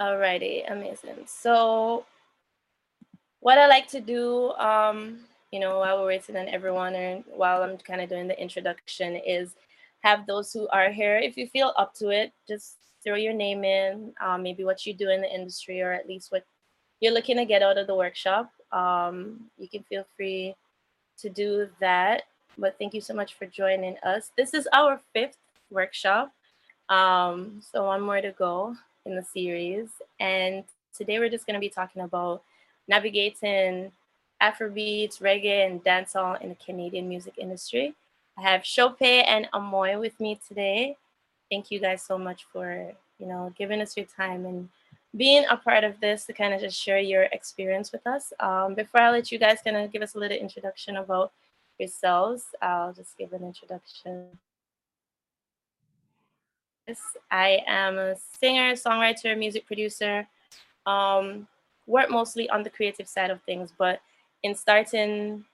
Alrighty, amazing. So, what I like to do, um, you know, while we're waiting on everyone, and while I'm kind of doing the introduction, is have those who are here, if you feel up to it, just throw your name in, um, maybe what you do in the industry, or at least what you're looking to get out of the workshop. Um, you can feel free to do that. But thank you so much for joining us. This is our fifth workshop. Um, so one more to go in the series. And today we're just going to be talking about navigating Afrobeats, reggae, and dancehall in the Canadian music industry. I have Chope and Amoy with me today. Thank you guys so much for, you know, giving us your time and being a part of this to kind of just share your experience with us. Um, before I let you guys kind of give us a little introduction about yourselves, I'll just give an introduction. I am a singer, songwriter, music producer. Um, work mostly on the creative side of things, but in starting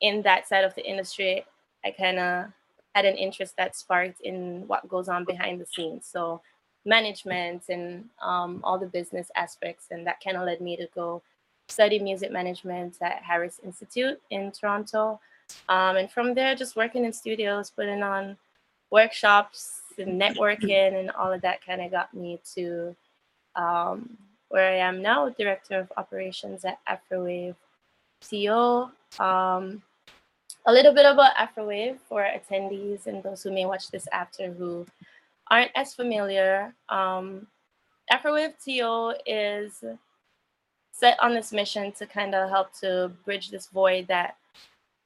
in that side of the industry, I kind of had an interest that sparked in what goes on behind the scenes. So management and um, all the business aspects, and that kind of led me to go study music management at Harris Institute in Toronto. Um, and from there, just working in studios, putting on workshops networking and all of that kind of got me to um, where I am now, director of operations at Afrowave TO. Um, a little bit about Afrowave for attendees and those who may watch this after who aren't as familiar. Um, Afrowave TO is set on this mission to kind of help to bridge this void that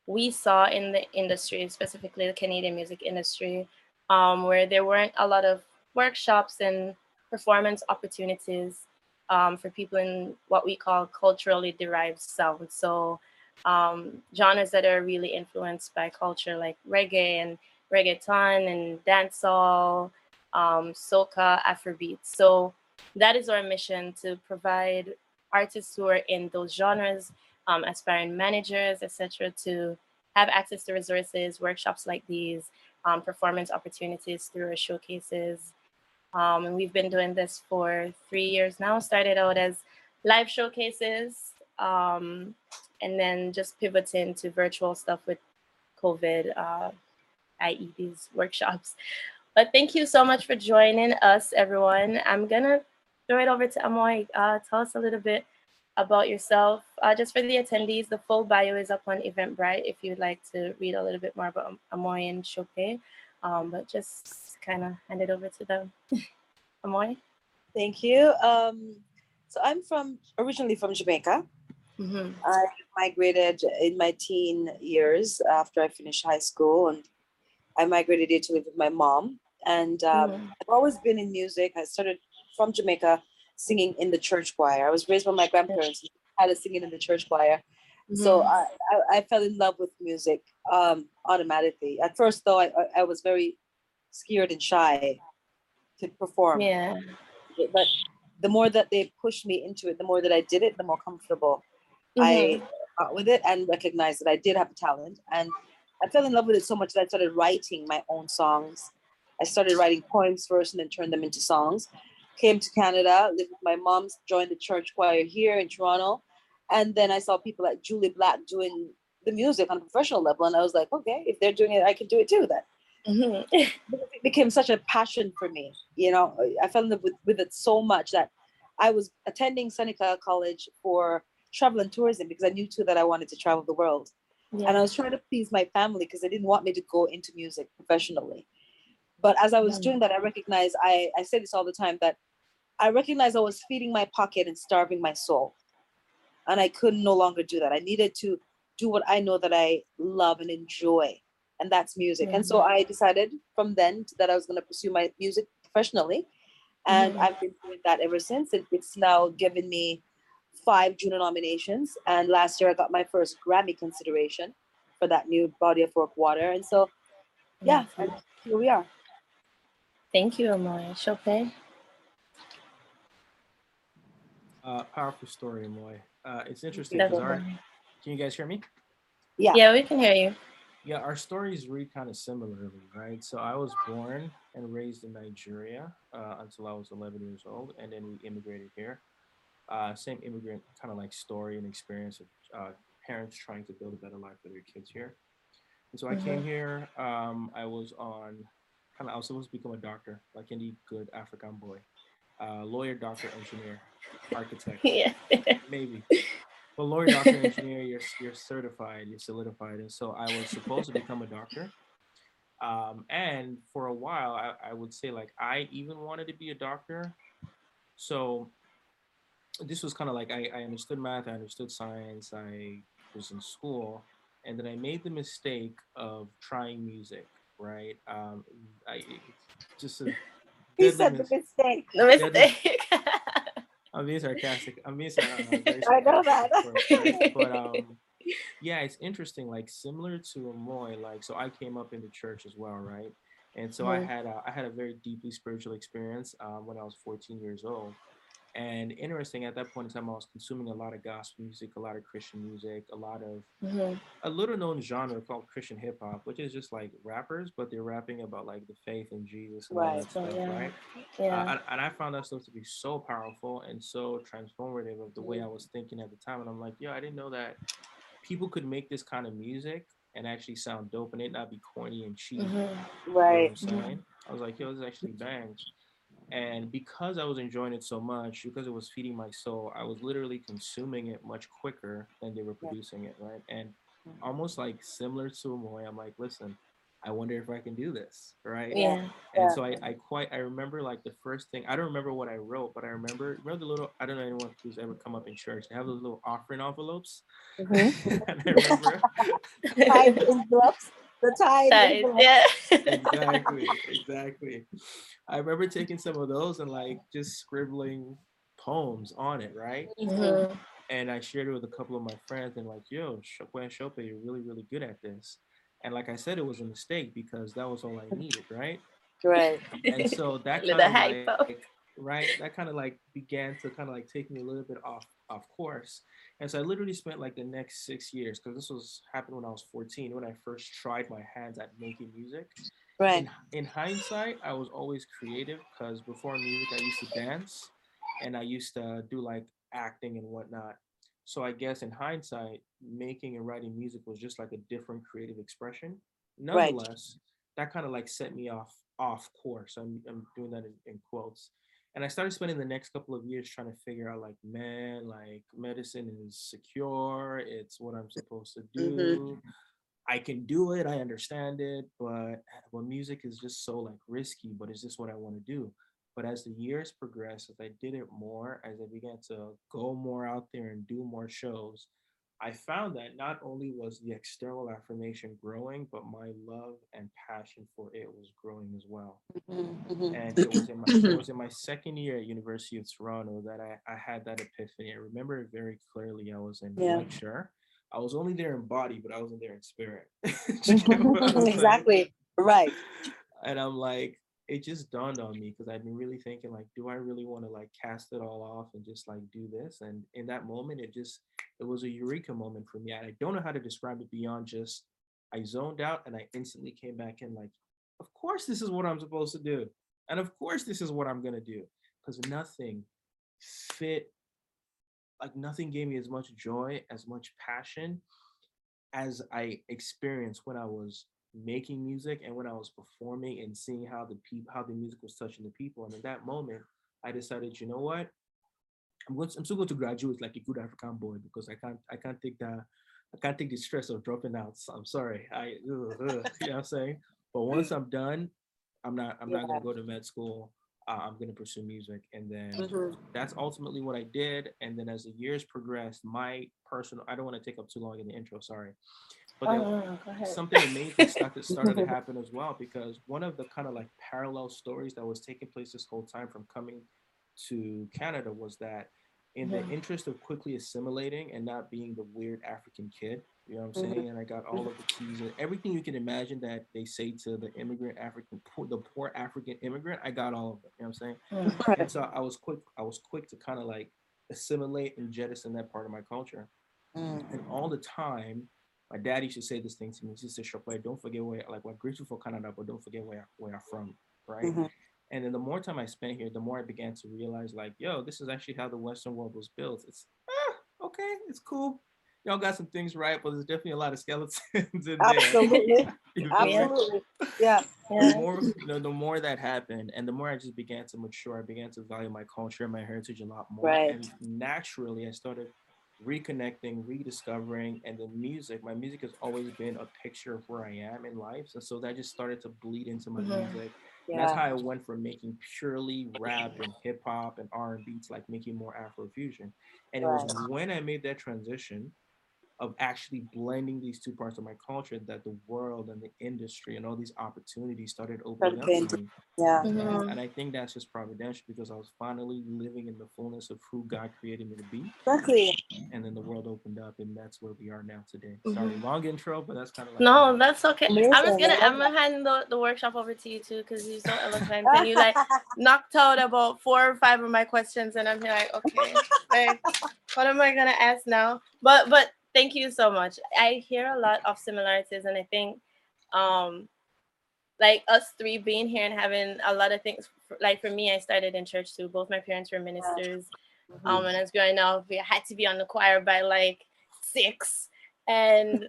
we saw in the industry, specifically the Canadian music industry, um, where there weren't a lot of workshops and performance opportunities um, for people in what we call culturally derived sound. So um, genres that are really influenced by culture, like reggae and reggaeton and dancehall, um, soca, Afrobeat. So that is our mission to provide artists who are in those genres, um, aspiring managers, etc., to have access to resources, workshops like these, um, performance opportunities through our showcases. Um, and we've been doing this for three years now. Started out as live showcases, um, and then just pivoting to virtual stuff with COVID, uh, i.e., these workshops. But thank you so much for joining us, everyone. I'm gonna throw it over to Amoy. Uh, tell us a little bit about yourself. Uh, just for the attendees, the full bio is up on Eventbrite if you'd like to read a little bit more about Amoy and Chope. Um, but just kind of hand it over to them. Amoy? Thank you. Um, so I'm from originally from Jamaica. Mm-hmm. I migrated in my teen years after I finished high school, and I migrated here to live with my mom. And um, mm-hmm. I've always been in music. I started from Jamaica singing in the church choir. I was raised by my grandparents, had us singing in the church choir. Mm-hmm. So I, I, I, fell in love with music um, automatically. At first, though, I, I was very scared and shy to perform. Yeah. But the more that they pushed me into it, the more that I did it, the more comfortable mm-hmm. I got with it and recognized that I did have a talent. And I fell in love with it so much that I started writing my own songs. I started writing poems first and then turned them into songs came to Canada, lived with my mom, joined the church choir here in Toronto. And then I saw people like Jully Black doing the music on a professional level. And I was like, okay, if they're doing it, I can do it too then. Mm-hmm. it became such a passion for me. You know, I fell in love with, with it so much that I was attending Seneca College for travel and tourism because I knew too that I wanted to travel the world. Yeah. And I was trying to please my family because they didn't want me to go into music professionally. But as I was doing that, I recognized I, I say this all the time that I recognized I was feeding my pocket and starving my soul. And I couldn't no longer do that. I needed to do what I know that I love and enjoy, and that's music. Mm-hmm. And so mm-hmm. I decided from then that I was going to pursue my music professionally. And mm-hmm. I've been doing that ever since. It, it's now given me five Juno nominations. And last year I got my first Grammy consideration for that new body of work, Water. And so, yeah, mm-hmm. here we are. Thank you, Amoy. Chope? Uh, powerful story, Amoy. Uh, it's interesting because our. Can you guys hear me? Yeah. Yeah, we can hear you. Yeah, our stories read kind of similarly, right? So I was born and raised in Nigeria uh, until I was 11 years old, and then we immigrated here. Uh, same immigrant kind of like story and experience of uh, parents trying to build a better life for their kids here. And so I came here. Um, I was on kind of I was supposed to become a doctor, like any good African boy, uh, lawyer, doctor, engineer, architect, Yeah. maybe. Well, lawyer, doctor, engineer, you're you're certified, you're solidified, and so I was supposed to become a doctor. Um, and for a while, I, I would say like I even wanted to be a doctor. So this was kind of like I, I understood math, I understood science, I was in school, and then I made the mistake of trying music. Right? Um, I just a He deadly said the mis- mistake. The mistake. I'm being sarcastic. I'm being sarcastic. I know that. Right? But um, yeah, it's interesting. Like similar to Amoy, like so I came up in the church as well, right? And so I Mhm. had a, I had a very deeply spiritual experience um, when I was 14 years old. And interesting, at that point in time, I was consuming a lot of gospel music, a lot of Christian music, a lot of Mhm. a little known genre called Christian hip hop, which is just like rappers, but they're rapping about like the faith in Jesus and Right. stuff, yeah. right? Yeah. Uh, and, I found that stuff to be so powerful and so transformative of the way I was thinking at the time. And I'm like, yo, I didn't know that people could make this kind of music and actually sound dope and it not be corny and cheap. Mhm. You know Right. Saying? I was like, yo, this actually bangs. And because I was enjoying it so much, because it was feeding my soul, I was literally consuming it much quicker than they were producing it, right? And Mhm. almost like similar to Amoy, I'm like, listen, I wonder if I can do this, right? Yeah. And Yeah. so I, I quite I remember like the first thing I don't remember what I wrote, but I remember remember the little I don't know anyone who's ever come up in church. They have those little offering envelopes. Mhm. and I remember envelopes. The tide. That- yeah. exactly, exactly. I remember taking some of those and like just scribbling poems on it, right? Mhm. And I shared it with a couple of my friends and like, yo, Chopin Chope, you're really, really good at this. And like I said, it was a mistake because that was all I needed, right? Right. and so that kind of like, right that kind of like began to kind of like take me a little bit off off course. And so i literally spent like the next six years because this was happened when i was 14 when i first tried my hands at making music. Right. in, in hindsight i was always creative because before music i used to dance and i used to do like acting and whatnot. So i guess in hindsight making and writing music was just like a different creative expression. Right. nonetheless that kind of like set me off off course. I'm, I'm doing that in, in quotes and i started spending the next couple of years trying to figure out like man like medicine is secure it's what i'm supposed to do Mhm. I can do it. I understand it, but well, music is just so like risky. But is this what I want to do? But as the years progressed, as I did it more, as I began to go more out there and do more shows, I found that not only was the external affirmation growing, but my love and passion for it was growing as well. Mhm, mhm. And it was in my it was in my second year at University of Toronto that I, I had that epiphany. I remember it very clearly. I was in Yeah. lecture. I was only there in body, but I wasn't there in spirit. Do you get what I'm saying? exactly. Right. And I'm like, it just dawned on me because I'd been really thinking, like, do I really want to like cast it all off and just like do this? And in that moment, it just it was a eureka moment for me. And I don't know how to describe it beyond just I zoned out and I instantly came back in like, of course this is what I'm supposed to do. And of course this is what I'm gonna do. Because nothing fit like nothing gave me as much joy, as much passion as I experienced when I was making music and when I was performing and seeing how the people how the music was touching the people. And in that moment, I decided, you know what? I'm going to, I'm still going to graduate like a good African boy because I can't I can't take the I can't take the stress of dropping out. So I'm sorry. I ugh, ugh, you know what I'm saying? But once I'm done, I'm not I'm not gonna go to med school. Uh, I'm gonna pursue music, and then Mhm. that's ultimately what I did. And then as the years progressed, my personal I don't want to take up too long in the intro, sorry. But Oh, no, no, something amazing started, started to happen as well because one of the kind of like parallel stories that was taking place this whole time from coming to Canada was that in the interest of quickly assimilating and not being the weird African kid, you know what I'm Mhm. saying? And I got all of the keys and everything you can imagine that they say to the immigrant African, poor, the poor African immigrant, I got all of it. You know what I'm saying? Mm. And so I was quick, I was quick to kind of like assimilate and jettison that part of my culture Mm. and all the time my dad used to say this thing to me. He used to say, "Shopway, don't forget where like we're grateful for Canada, but don't forget where where I'm from." Right. Mm-hmm. And then the more time I spent here, the more I began to realize, like, yo, this is actually how the Western world was built. It's ah, okay, it's cool. Y'all got some things right, but there's definitely a lot of skeletons in there. Absolutely. You know? Absolutely. Yeah. the more you know, the more that happened, and the more I just began to mature, I began to value my culture and my heritage a lot more. Right. And naturally, I started reconnecting, rediscovering, and the music. My music has always been a picture of where I am in life, and so that just started to bleed into my Mhm. music. And that's how I went from making purely rap and hip hop and R and B to like making more Afrofusion. And it was when I made that transition of actually blending these two parts of my culture that the world and the industry and all these opportunities started opening up Started to me. Yeah. Mhm. And I think that's just providential because I was finally living in the fullness of who God created me to be. Exactly. And then the world opened up and that's where we are now today. Mhm. Sorry, long intro, but that's kind of like No, that's okay. I'm Amazing, just I gonna love I'm gonna hand the, the workshop over to you too because you're so eloquent and you like knocked out about four or five of my questions and I'm like okay like what am I gonna ask now? But but thank you so much. I hear a lot of similarities and I think um like us three being here and having a lot of things like for me I started in church too. Both my parents were ministers. Mm-hmm. Um and as growing up, we had to be on the choir by like six. And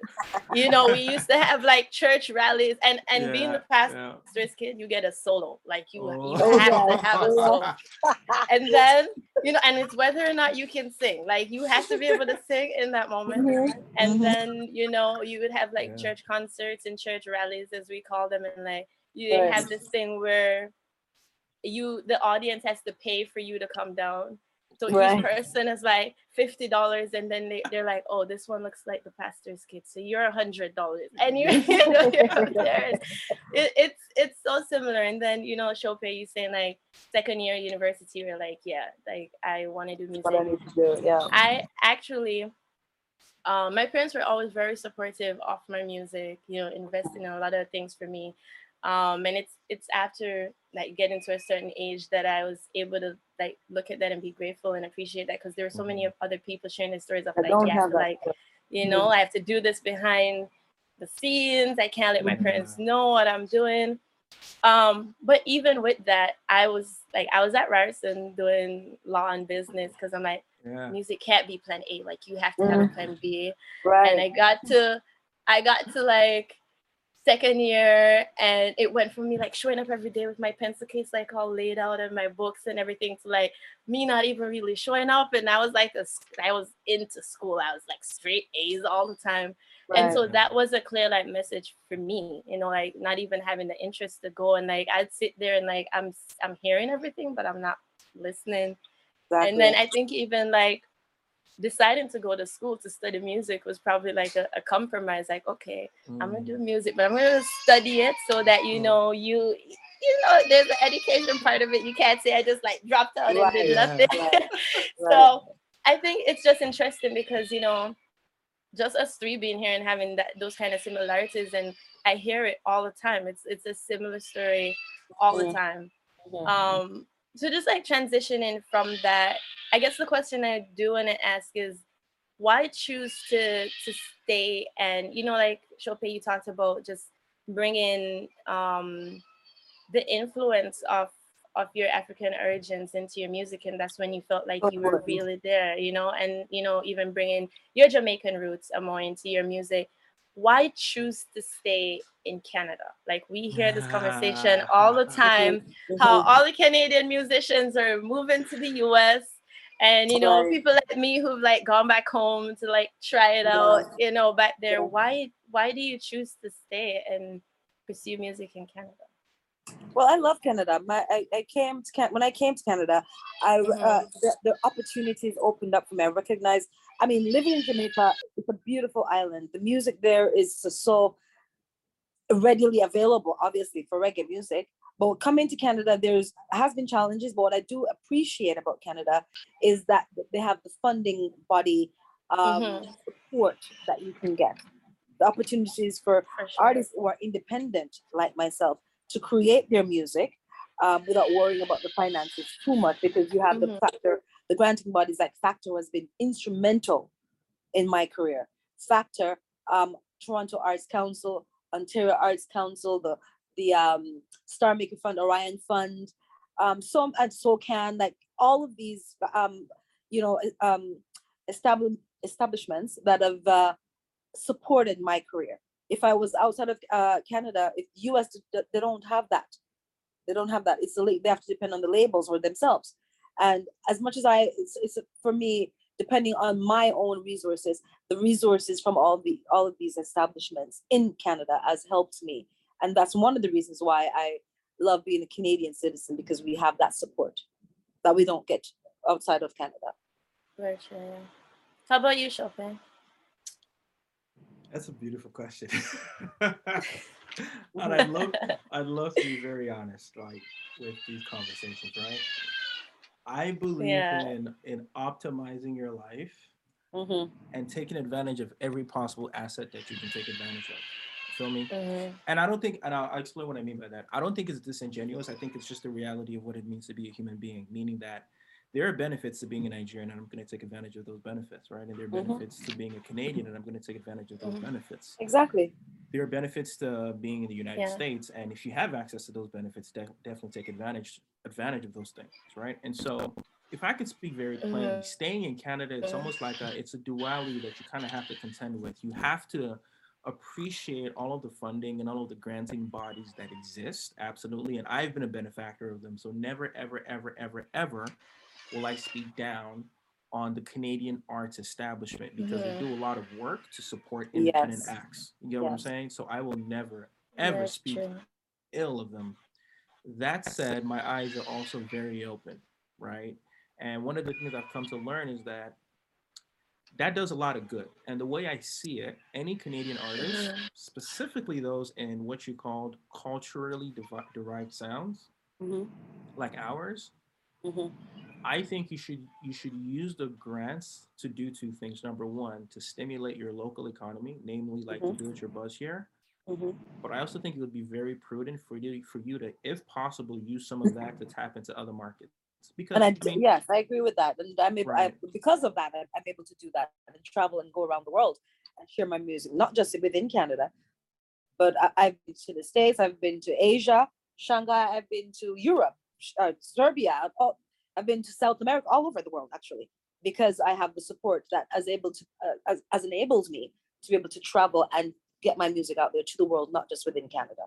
you know, we used to have like church rallies and and being the Yeah, pastor's kid, you get a solo. Like you, you Oh. have to have a solo. Oh, And then, you know, and it's whether or not you can sing. Like you have to be able to sing in that moment. Mhm. And Mhm. then, you know, you would have like Yeah. church concerts and church rallies as we call them. And like you Right. have this thing where you the audience has to pay for you to come down. So Right. each person is like fifty dollars, and then they, they're like, "Oh, this one looks like the pastor's kid, so you're a hundred dollars," and you're, you know, you're up there. It, it's it's so similar. And then you know, Chope, you saying like second year university, we're like, yeah, like I want to do music. What I need to do. Yeah. I actually, um, my parents were always very supportive of my music. You know, investing in a lot of things for me. Um, and it's it's after like getting to a certain age that I was able to like look at that and be grateful and appreciate that because there were so many of other people sharing the stories of I like, don't yes, have that. like you know, I have to do this behind the scenes. I can't let my parents know what I'm doing. Um, but even with that, I was like, I was at Ryerson doing law and business because I'm like, yeah. music can't be plan A. Like you have to have a plan B. Right. And I got to, I got to like second year, and it went from me like showing up every day with my pencil case like all laid out and my books and everything to like me not even really showing up. And I was like, a, I was into school. I was like straight A's all the time. And so that was a clear like message for me, you know, like not even having the interest to go and like I'd sit there and like I'm I'm hearing everything, but I'm not listening. exactly. And then I think even like deciding to go to school to study music was probably like a, a compromise. Like, okay, I'm gonna Mm. do music, but I'm gonna study it so that you Mm. know you you know there's an education part of it. You can't say I just like dropped out and did yeah, nothing. right, so I think it's just interesting because you know, just us three being here and having that those kind of similarities, and I hear it all the time. It's it's a similar story all the Mhm. time. Mhm. Um, so just like transitioning from that, I guess the question I do want to ask is, why choose to to stay and you know like Chope, you talked about just bringing um the influence of of your African origins into your music, and that's when you felt like you were really there, you know, and you know even bringing your Jamaican roots more into your music. Why choose to stay in Canada? Like we hear this conversation all the time how Mhm. all the Canadian musicians are moving to the US. And you know, Right. people like me who've like gone back home to like try it out, you know, back there. Why why do you choose to stay and pursue music in Canada? Well, I love Canada. My, I, I came to Can- when I came to Canada, I uh, Mhm. the, the opportunities opened up for me. I recognized. I mean, living in Jamaica, it's a beautiful island. The music there is so- readily available, obviously for reggae music. But coming to Canada, there's has been challenges. But what I do appreciate about Canada is that they have the funding body um, Mhm. support that you can get. The opportunities for For sure. artists who are independent like myself to create their music um, without worrying about the finances too much because you have the Mhm. factor the granting bodies like factor has been instrumental in my career factor um, Toronto Arts Council, Ontario Arts Council, the the um, Star Maker Fund, Orion Fund, um, some and SOCAN, like all of these, um, you know, um, establish, establishments that have uh, supported my career. If I was outside of uh, Canada, if US, they don't have that. They don't have that. It's the they have to depend on the labels or themselves. And as much as I, it's, it's for me, depending on my own resources, the resources from all the all of these establishments in Canada has helped me and that's one of the reasons why I love being a Canadian citizen because we have that support that we don't get outside of Canada. Very true. How about you, Chope? That's a beautiful question. and I'd love, I'd love to be very honest, like with these conversations, right? I believe yeah. in in optimizing your life mm-hmm. and taking advantage of every possible asset that you can take advantage of feel me? Mm-hmm. And I don't think, and I'll, I'll, explain what I mean by that. I don't think it's disingenuous. I think it's just the reality of what it means to be a human being, meaning that there are benefits to being a Nigerian, and I'm going to take advantage of those benefits, right? And there are mm-hmm. benefits to being a Canadian, and I'm going to take advantage of those mm-hmm. benefits. Exactly. There are benefits to being in the United yeah. States, and if you have access to those benefits, de- definitely take advantage advantage of those things, right? And so, if I could speak very plainly, mm-hmm. staying in Canada, it's almost like a, it's a duality that you kind of have to contend with. You have to appreciate all of the funding and all of the granting bodies that exist absolutely and i've been a benefactor of them so never ever ever ever ever will i speak down on the canadian arts establishment because mm-hmm. they do a lot of work to support independent yes. acts you know yes. what i'm saying so i will never ever speak true. ill of them that said my eyes are also very open right and one of the things i've come to learn is that that does a lot of good. And the way I see it, any Canadian artist, mm-hmm. specifically those in what you called culturally derived sounds, mm-hmm. like ours, mm-hmm. I think you should you should use the grants to do two things. Number one, to stimulate your local economy, namely like to mm-hmm. do it your buzz here. Mm-hmm. But I also think it would be very prudent for you for you to, if possible, use some of that to tap into other markets because and I, I mean, yes, I agree with that, and I'm able, right. I, because of that, I'm able to do that and travel and go around the world and share my music, not just within Canada, but I, have been to the states, I've been to Asia, Shanghai, I've been to Europe, uh, Serbia, all, I've been to South America, all over the world actually, because I have the support that has able to uh, as, as enables me to be able to travel and get my music out there to the world, not just within Canada.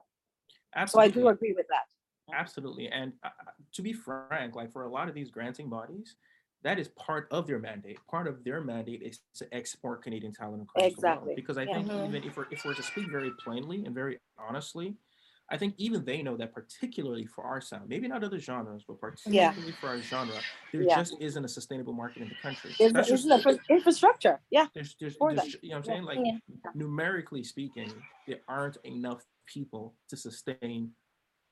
Absolutely. So I do agree with that. Absolutely. And uh, to be frank, like for a lot of these granting bodies, that is part of their mandate. Part of their mandate is to export Canadian talent across exactly. the world. Because I yeah. think mm-hmm. even if we're if we're to speak very plainly and very honestly, I think even they know that particularly for our sound, maybe not other genres, but particularly yeah. for our genre, there yeah. just isn't a sustainable market in the country. There's, That's just, there's infrastructure. Yeah. There's, there's, there's you know what I'm saying? Like numerically speaking, there aren't enough people to sustain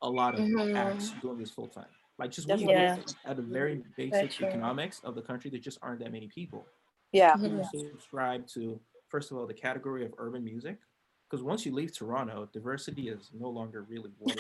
a lot of mm-hmm. acts doing this full time. Like just when yeah. at the very basic economics of the country, there just aren't that many people. Yeah. Who subscribe to first of all the category of urban music. Because once you leave Toronto, diversity is no longer really what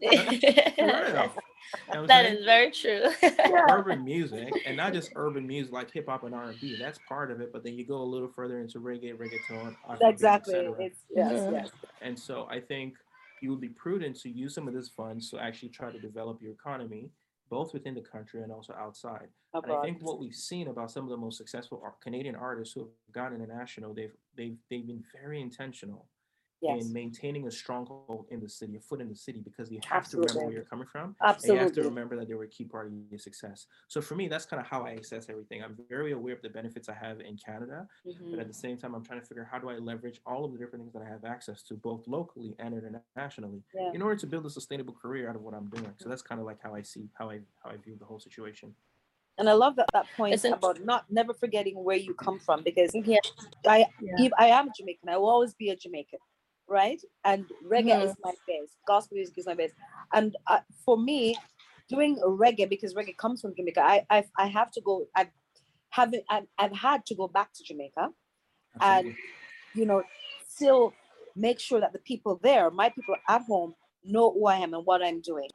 it is. you know that is very true. urban music, and not just urban music like hip hop and R and B. That's part of it, but then you go a little further into reggae, reggaeton, exactly. It's, yes, mm-hmm. yes. And so I think you would be prudent to use some of this funds to actually try to develop your economy, both within the country and also outside. And I think what we've seen about some of the most successful Canadian artists who have gone international, they've they've they've been very intentional yes. in maintaining a stronghold in the city, a foot in the city, because you have Absolutely. to remember where you're coming from. Absolutely. And you have to remember that they were a key part of your success. So for me, that's kind of how I assess everything. I'm very aware of the benefits I have in Canada, mm-hmm. but at the same time, I'm trying to figure out how do I leverage all of the different things that I have access to, both locally and internationally, yeah. in order to build a sustainable career out of what I'm doing. So that's kind of like how I see how I how I view the whole situation. And I love that that point Isn't about not never forgetting where you come from because yeah. I yeah. I am Jamaican. I will always be a Jamaican right? And reggae is my base. Gospel music is my base. And uh, for me, doing reggae because reggae comes from Jamaica, I I, I have to go. I've haven't I've, I've had to go back to Jamaica, Absolutely. and you know, still make sure that the people there, my people at home, know who I am and what I'm doing.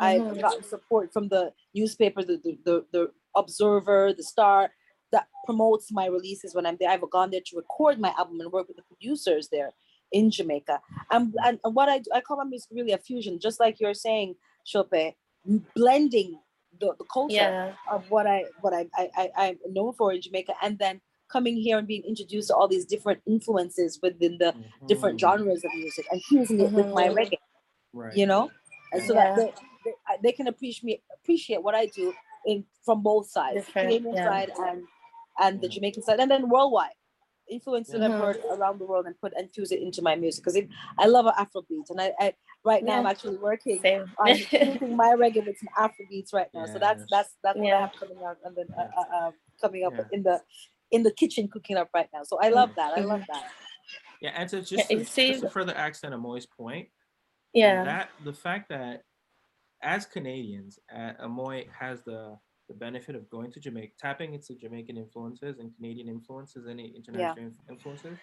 Mm-hmm. I've gotten support from the newspaper, the, the the the Observer, the Star, that promotes my releases when I'm there. I've gone there to record my album and work with the producers there in Jamaica. And, and what I do, I call my music really a fusion, just like you're saying, Chope, blending the, the culture Yeah. of what I what I, I I I'm known for in Jamaica, and then coming here and being introduced to all these different influences within the different Mhm. genres of music and fusing it with my Mhm. reggae, Right. you know, and so Yeah. that they, they, they can appreciate appreciate what I do in from both sides, the Different, Canadian yeah. side and and the Jamaican side, and then worldwide. Influence that I've heard around the world and put and fuse it into my music because I love Afrobeat and I, I right now I'm actually working Same. on fusing my reggae with some Afrobeats right now. So that's Yes. that's that's what I have coming out and then uh, uh, uh, coming up Yeah. in the in the kitchen cooking up right now. So I love that. I love Mhm. that. Yeah, and to just, you to, just to further accent Amoy's point, yeah. that the fact that as Canadians, uh, Amoy has the the benefit of going to Jamaica, tapping into Jamaican influences and Canadian influences and international inf- influences.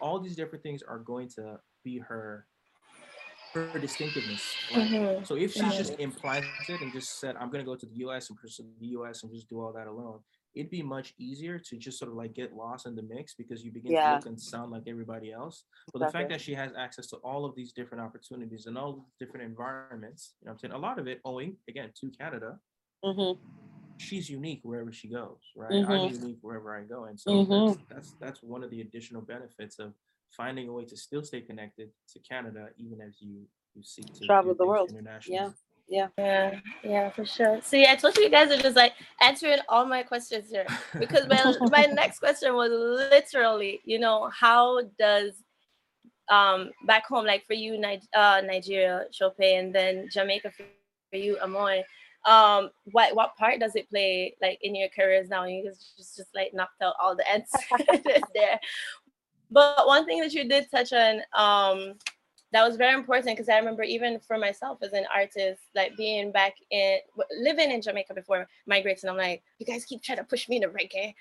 All these different things are going to be her her distinctiveness. Like, Mhm. So if she just implanted it and just said, "I'm gonna go to the U.S. and pursue the U.S. and just do all that alone," it'd be much easier to just sort of like get lost in the mix because you begin Yeah. to look and sound like everybody else. But the fact that she has access to all of these different opportunities and all these different environments, you know, what I'm saying a lot of it owing again to Canada. Mm-hmm. She's unique wherever she goes, right? I'm Mhm. unique wherever I go, and so Mhm. that's, that's that's one of the additional benefits of finding a way to still stay connected to Canada, even as you you seek to Travel the world. internationally. Yeah. Yeah, yeah, for sure. See, I told you you guys are just like answering all my questions here because my my next question was literally, you know, how does um back home, like for you, Ni- uh, Nigeria, Chope, and then Jamaica for, for you, Amoy, um, what what part does it play like in your careers now? You just just like knocked out all the answers there. But one thing that you did touch on, um, that was very important because I remember even for myself as an artist, like being back in living in Jamaica before migrating, I'm like, you guys keep trying to push me into reggae,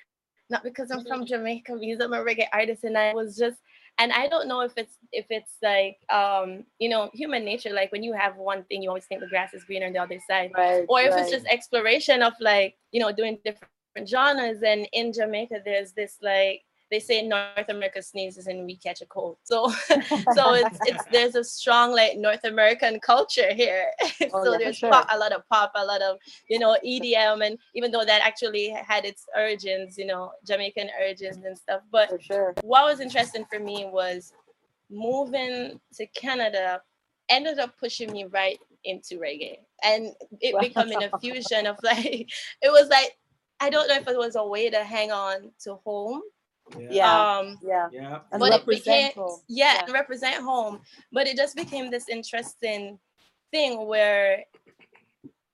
not because I'm from Jamaica, because I'm a reggae artist, and I was just, and I don't know if it's if it's like um you know human nature, like when you have one thing, you always think the grass is greener on the other side, Right. or if right. it's just exploration of like you know doing different genres and in jamaica there's this like they say north america sneezes and we catch a cold so so it's it's there's a strong like north american culture here Oh, so for there's sure. pop, a lot of pop a lot of you know edm and even though that actually had its origins you know jamaican origins and stuff but for sure. what was interesting for me was moving to Canada ended up pushing me right into reggae and it Wow. becoming a fusion of like it was like I don't know if it was a way to hang on to home. Yeah. Um Yeah. Yeah. And but it became home. yeah, Yeah. and represent home. But it just became this interesting thing where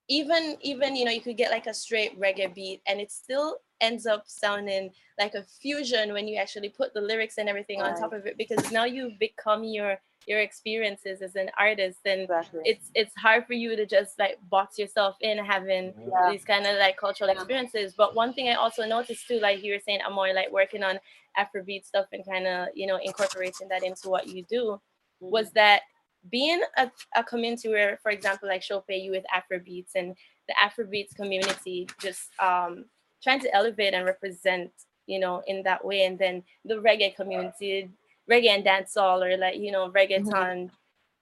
even even you know you could get like a straight reggae beat and it's still ends up sounding like a fusion when you actually put the lyrics and everything on top of it because now you've become your your experiences as an artist and Exactly. it's it's hard for you to just like box yourself in having Yeah. these kind of like cultural Yeah. experiences. But one thing I also noticed too, like you were saying, I'm more like working on Afrobeat stuff and kind of you know incorporating that into what you do. Mhm. Was that being a, a community where, for example, like Chope, you with Afrobeats and the Afrobeats community just um trying to elevate and represent, you know, in that way, and then the reggae community, reggae and dancehall, or like you know reggaeton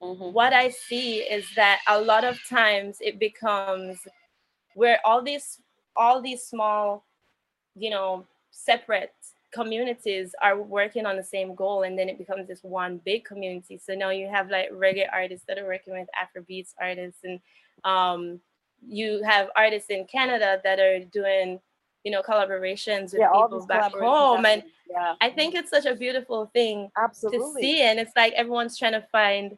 Mhm. what I see is that a lot of times it becomes where all these all these small, you know, separate communities are working on the same goal and then it becomes this one big community. So now you have like reggae artists that are working with Afrobeats artists and um you have artists in Canada that are doing, you know, collaborations with Yeah. People back home. And yeah. I think it's such a beautiful thing to see and it's like everyone's trying to find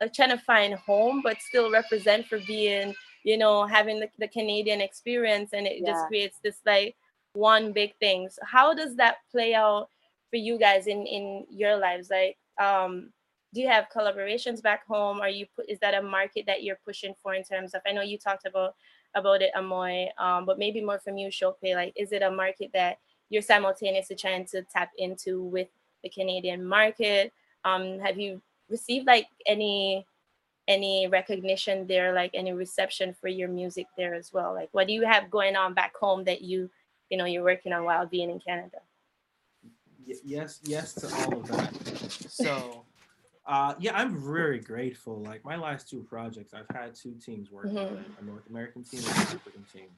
uh, trying to find home but still represent for being you know having the, the canadian experience and it Yeah. just creates this like one big thing so how does that play out for you guys in in your lives like um do you have collaborations back home are you put is that a market that you're pushing for in terms of i know you talked about about it amoy. Um but maybe more from you Chope, like is it a market that you're simultaneously trying to tap into with the canadian market? Um have you received like any any recognition there like any reception for your music there as well? Like what do you have going on back home that you you know you're working on while being in canada? Yes, yes to all of that. So Uh, yeah, I'm very grateful. Like my last two projects, I've had two teams working Mhm. with, a North American team and an African team.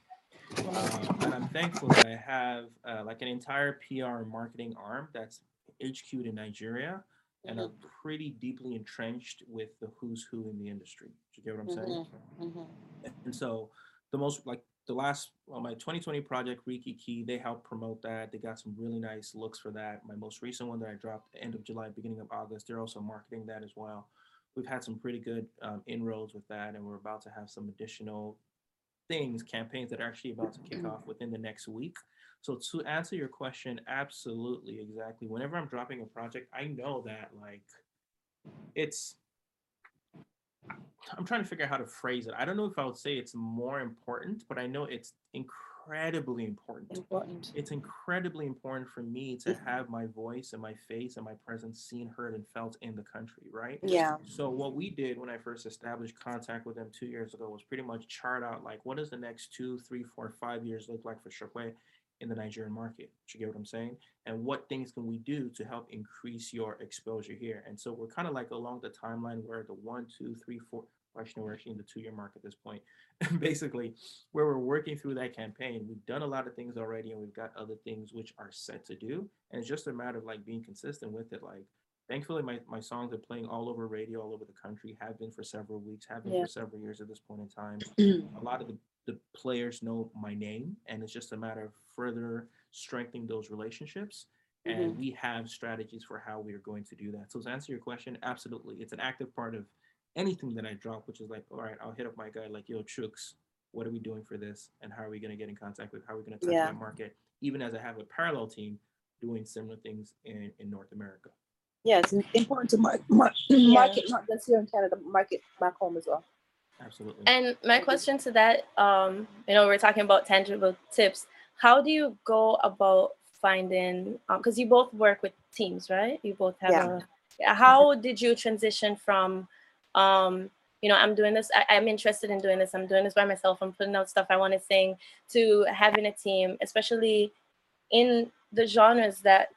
Um, and I'm thankful that I have uh, like an entire PR and marketing arm that's HQ'd in Nigeria and are pretty deeply entrenched with the who's who in the industry. Do you get what I'm saying? Mhm. And so the most like the last well, my 2020 project Riki Key, they helped promote that. They got some really nice looks for that. My most recent one that I dropped end of July, beginning of August, they're also marketing that as well. We've had some pretty good um, inroads with that, and we're about to have some additional things, campaigns that are actually about to kick off within the next week. So to answer your question, absolutely, exactly. Whenever I'm dropping a project, I know that like it's I'm trying to figure out how to phrase it. I don't know if I would say it's more important, but I know it's incredibly important. Important. It's incredibly important for me to mm-hmm. have my voice and my face and my presence seen, heard, and felt in the country, right? Yeah. So what we did when I first established contact with them two years ago was pretty much chart out like what does the next two, three, four, five years look like for Chope in the Nigerian market. You get what I'm saying? And what things can we do to help increase your exposure here? And so we're kind of like along the timeline where the one, two, three, four, actually we're actually in the two-year mark at this point. Basically, where we're working through that campaign, we've done a lot of things already, and we've got other things which are set to do. And it's just a matter of like being consistent with it. Like, thankfully, my, my songs are playing all over radio, all over the country, have been for several weeks, have been Yeah. for several years at this point in time. a lot of the, the players know my name, and it's just a matter of further strengthening those relationships. And we have strategies for how we are going to do that. So to answer your question, absolutely, it's an active part of anything that I drop, which is like, all right, I'll hit up my guy like, yo, Chooks, what are we doing for this? And how are we going to get in contact with? How are we going to touch Yeah. that market? Even as I have a parallel team doing similar things in, in North America. Yeah, it's important to mar- mar- market not just here in Canada, market back home as well. Absolutely. And my question to that, um, you know, we're talking about tangible tips. How do you go about finding? Because you both work with teams, right? You both have Yeah. a. How did you transition from, um, you know, I'm doing this. I, I'm interested in doing this. I'm doing this by myself. I'm putting out stuff I want to sing. To having a team, especially in the genres that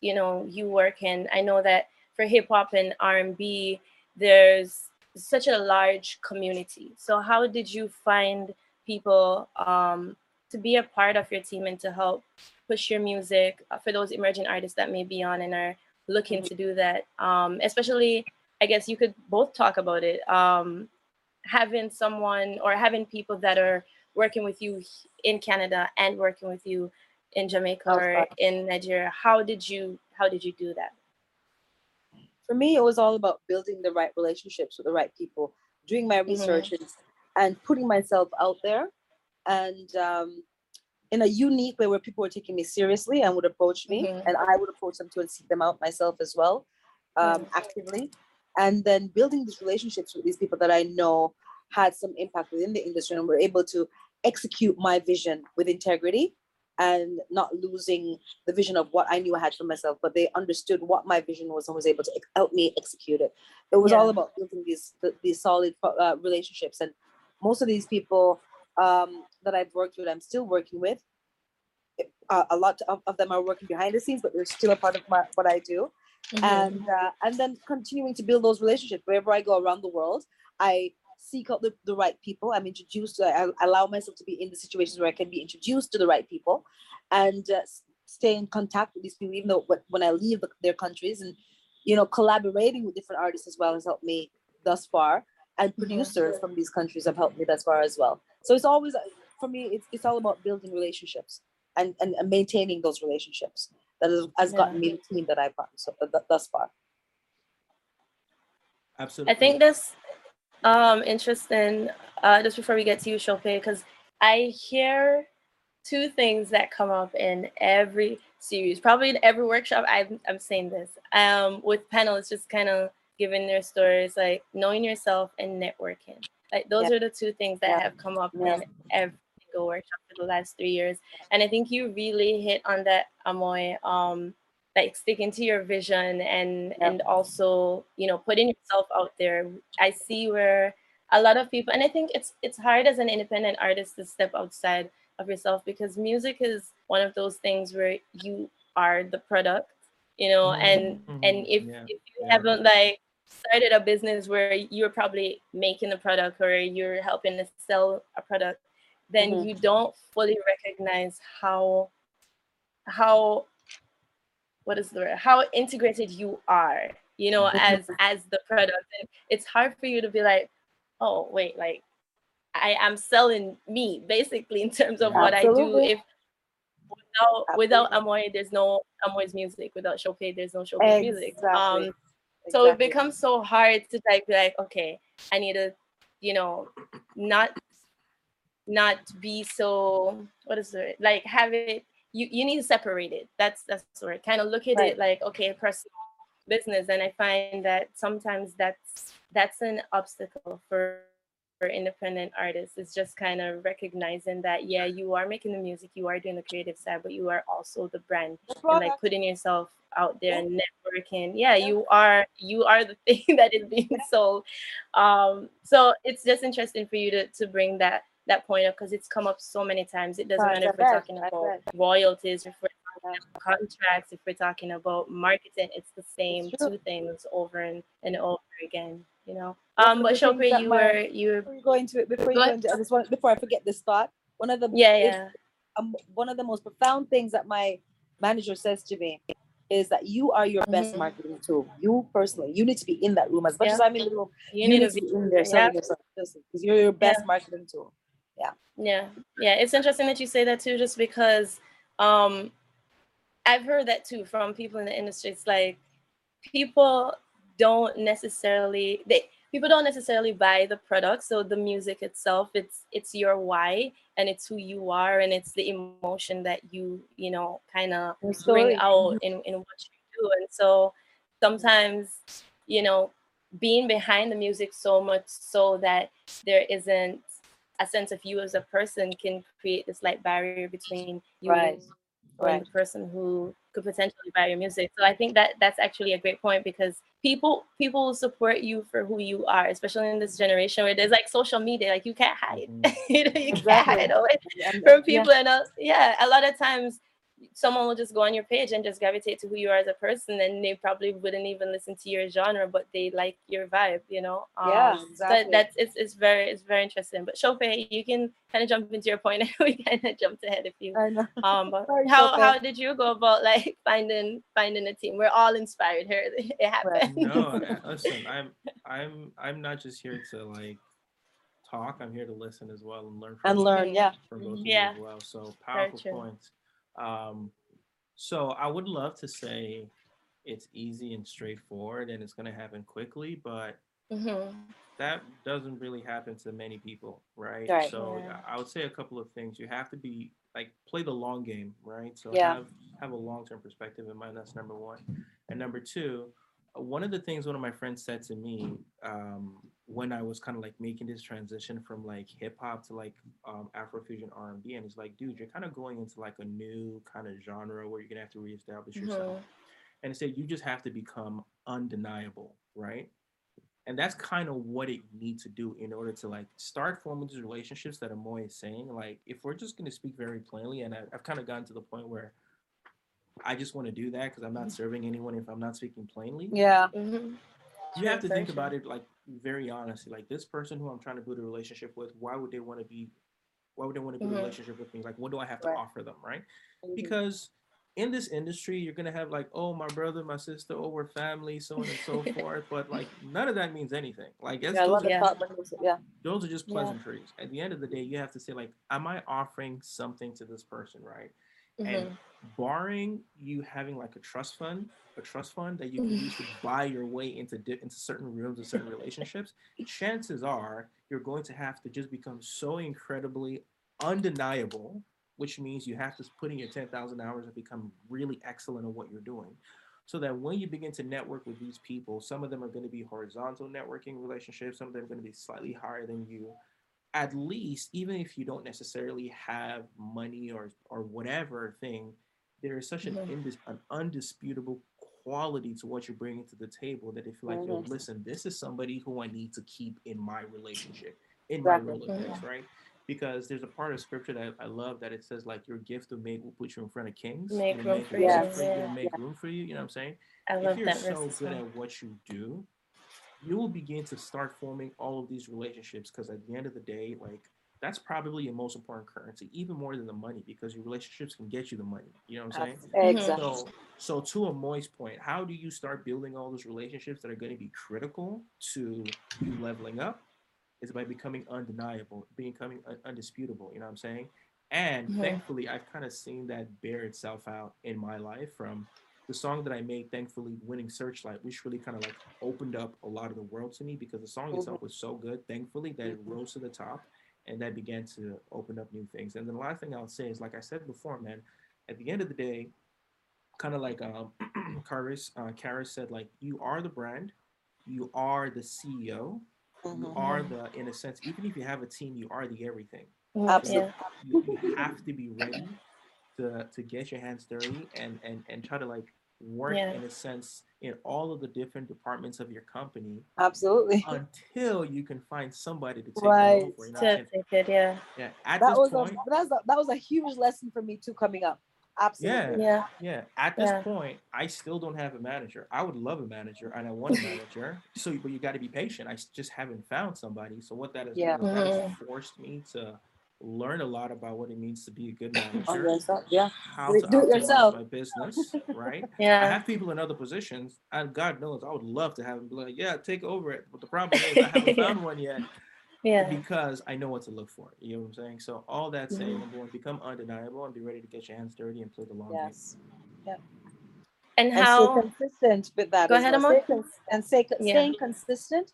you know you work in. I know that for hip hop and R&B, there's such a large community. So how did you find people um, to be a part of your team and to help push your music uh, for those emerging artists that may be on and are looking to do that? Um, especially, I guess you could both talk about it. Um, having someone or having people that are working with you in Canada and working with you in Jamaica or in Nigeria. How did you how did you do that? For me, it was all about building the right relationships with the right people, doing my research and, and putting myself out there, and um, in a unique way where people were taking me seriously and would approach me, Mhm. and I would approach them too and seek them out myself as well, um, actively, and then building these relationships with these people that I know had some impact within the industry and were able to execute my vision with integrity and not losing the vision of what I knew I had for myself, but they understood what my vision was and was able to ex- help me execute it. It was all about building these th- these solid uh, relationships, and most of these people um, that I've worked with, I'm still working with. Uh, a lot of, of them are working behind the scenes, but they're still a part of my, what I do Mm-hmm. and uh, and then continuing to build those relationships wherever I go around the world. I seek out the, the right people. I'm introduced. I, I allow myself to be in the situations where I can be introduced to the right people, and uh, stay in contact with these people. Even though when I leave their countries, and you know, collaborating with different artists as well has helped me thus far, and producers from these countries have helped me thus far as well. So it's always for me. It's it's all about building relationships and and, and maintaining those relationships. That has, has gotten Yeah. me the team that I've gotten so, th- thus far. Absolutely. I think that's um interesting. Uh, just before we get to you, Chope, because I hear two things that come up in every series, probably in every workshop. I'm I'm saying this. Um, with panels, just kind of giving their stories, like knowing yourself and networking. Like those Yeah. are the two things that Yeah. have come up Yeah. in every single workshop for the last three years. And I think you really hit on that, Amoy. Um, like sticking to your vision and Yeah. and also you know putting yourself out there i see where a lot of people and i think it's it's hard as an independent artist to step outside of yourself because music is one of those things where you are the product you know and Mhm, and if yeah, if you yeah. haven't like started a business where you're probably making a product or you're helping to sell a product, then Mhm. you don't fully recognize how how what is the word? how integrated you are, you know, as as the product. And it's hard for you to be like, oh wait, like I am selling me basically in terms of what I do. If without without Amoy, there's no Amoy's music. Without Chope, there's no Chope music. Um, so it becomes so hard to like be like, okay, I need to, you know, not not be so what is it like have it you you need to separate it. That's that's word. Kind of look at Right. it like okay, personal business. And I find that sometimes that's that's an obstacle for for independent artists is just kind of recognizing that yeah you are making the music you are doing the creative side but you are also the brand The and like putting yourself out there and networking yeah you are you are the thing that is being sold um so it's just interesting for you to to bring that that point up because it's come up so many times it doesn't matter if we're talking about royalties if we're talking about contracts if we're talking about marketing it's the same true. two things over and, and over again you know um but Chope, you were you were Before you go it, before you Go into, I just want before I forget this thought. One of the yeah it's, yeah um, one of the most profound things that my manager says to me is that you are your best Mhm. marketing tool. You personally, you need to be in that room as much Yeah. as I'm in the room. you, You, need, need to be in there yeah. selling yourself because you're your best marketing tool. Yeah, yeah. It's interesting that you say that too, just because um I've heard that too from people in the industry. It's like people don't necessarily they people don't necessarily buy the product. So the music itself, it's it's your why and it's who you are and it's the emotion that you, you know, kind of bring out in, in what you do. And so sometimes, you know, being behind the music so much so that there isn't a sense of you as a person can create this like barrier between you Right. and Right. the person who could potentially buy your music. So I think that that's actually a great point because people people will support you for who you are, especially in this generation where there's like social media, like you can't hide. Mhm. you know, you Exactly. can't hide away And- from yeah. people and uh, yeah a lot of times someone will just go on your page and just gravitate to who you are as a person and they probably wouldn't even listen to your genre but they like your vibe you know? Yeah, Um, exactly. that, that's it's, it's very it's very interesting. But Chope, you can kind of jump into your point. And we kind of jumped ahead if you I know. um but Sorry, how Chope. how did you go about like finding finding a team? We're all inspired here. It happened. No I- listen i'm i'm i'm not just here to like talk. I'm here to listen as well and learn from And learn, yeah. from both of Yeah. you as well. So powerful points um so i would love to say it's easy and straightforward and it's going to happen quickly but Mhm. that doesn't really happen to many people, right? Right. So Yeah. I would say a couple of things. You have to be like play the long game, right? So Yeah. have have a long term perspective in mind. That's number one. And number two, one of the things one of my friends said to me um, when I was kind of like making this transition from like hip hop to like um, Afrofusion R and B, and it's like, dude, you're kind of going into like a new kind of genre where you're gonna have to reestablish yourself Mhm. and say you just have to become undeniable, right? And that's kind of what it needs to do in order to like start forming these relationships that Amoy is saying. Like, if we're just going to speak very plainly, and I, I've kind of gotten to the point where I just want to do that because I'm not serving anyone if I'm not speaking plainly. Yeah. Mhm. You have to think about it like very honestly. Like this person who I'm trying to build a relationship with, why would they want to be? Why would they want to build Mhm. a relationship with me? Like, what do I have to Right. offer them, right? Mhm. because in this industry you're gonna have like oh my brother my sister oh we're family so on and so forth but like none of that means anything like Yeah, those, are, Yeah. thought, but also- yeah. those are just Yeah. pleasantries at the end of the day you have to say like am i offering something to this person right and Mhm. barring you having like a trust fund a trust fund that you can use to buy your way into di- into certain rooms and certain relationships chances are you're going to have to just become so incredibly undeniable which means you have to put in your 10,000 hours and become really excellent at what you're doing. So that when you begin to network with these people some of them are going to be horizontal networking relationships some of them are going to be slightly higher than you. At least even if you don't necessarily have money or or whatever thing there is such an, indis- an undisputable quality to what you're bringing to the table that if you're like, yo, Mhm. listen, this is somebody who I need to keep in my relationship, in Exactly. my Rolodex, right? Because there's a part of scripture that I love that it says like your gift of made will put you in front of kings. Make room make for you, for you, yeah. it'll make room for you. You know what I'm saying? I love if love you're that so as good at what you do, you will begin to start forming all of these relationships because at the end of the day, like that's probably your most important currency, even more than the money, because your relationships can get you the money. You know what I'm saying? Mm-hmm. Exactly. So, so to Amoy's point, how do you start building all those relationships that are going to be critical to you leveling up? Is by becoming undeniable, becoming un- undisputable. You know what I'm saying? And Mhm. thankfully, I've kind of seen that bear itself out in my life from the song that I made, thankfully, winning Searchlight, which really kind of like opened up a lot of the world to me because the song itself mm-hmm. was so good, thankfully, that it mm-hmm. rose to the top and that began to open up new things. And then the last thing I'll say is, like I said before, man, at the end of the day, kind of like um, Karis, uh, Karis said, like you are the brand, you are the CEO, you Mhm. are the, in a sense, even if you have a team, you are the everything. Absolutely. Yeah. You, you have to be ready to to get your hands dirty and and and try to like work Yeah. in a sense in all of the different departments of your company Absolutely. until you can find somebody to take Right. over. To take it, yeah. yeah, at That this was point, a, that was a, that was a huge lesson for me too coming up. Absolutely. Yeah. Yeah, at this Yeah. point, I still don't have a manager. I would love a manager, and I want a manager. So, but you got to be patient. I just haven't found somebody. So, what that has Yeah. done, mm-hmm. forced me to learn a lot about what it means to be a good On manager, yourself, Yeah. how Do- to do it optimize yourself. my business, right? yeah. I Yeah. have people in other positions, and God knows I would love to have them be like, "Yeah, take over it." But the problem is, I haven't found one yet Yeah. because I know what to look for. You know what I'm saying? So, all that saying, Mhm. number one, become undeniable and be ready to get your hands dirty and play the long game. Yes. And And how? stay consistent with that. Go ahead, well. Amoy. Stay cons- and stay, Yeah. staying consistent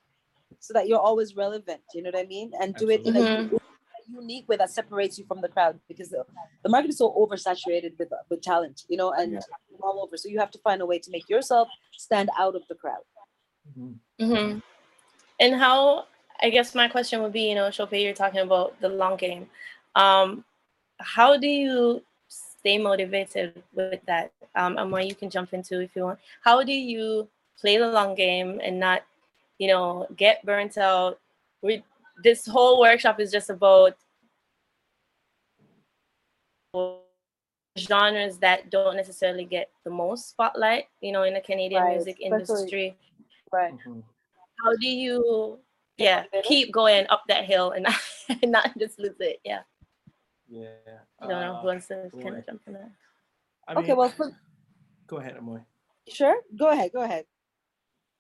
so that you're always relevant. You know what I mean? And do it in a, Absolutely. U- a unique way that separates you from the crowd because the, the market is so oversaturated with with talent, you know, and Yeah. all over. So you have to find a way to make yourself stand out of the crowd. Mhm. hmm And how? I guess my question would be, you know, Chope, you're talking about the long game. Um, how do you stay motivated with that? Um, and where you can jump into if you want. How do you play the long game and not, you know, get burnt out? We, this whole workshop is just about genres that don't necessarily get the most spotlight, you know, in the Canadian Right, music especially- industry Right. Mhm. how do you yeah keep going up that hill and not, and not just lose it yeah Yeah. i don't know who uh, wants to kind of jump in there I okay. Well, for, go ahead, Amoy. sure. Go ahead. Go ahead.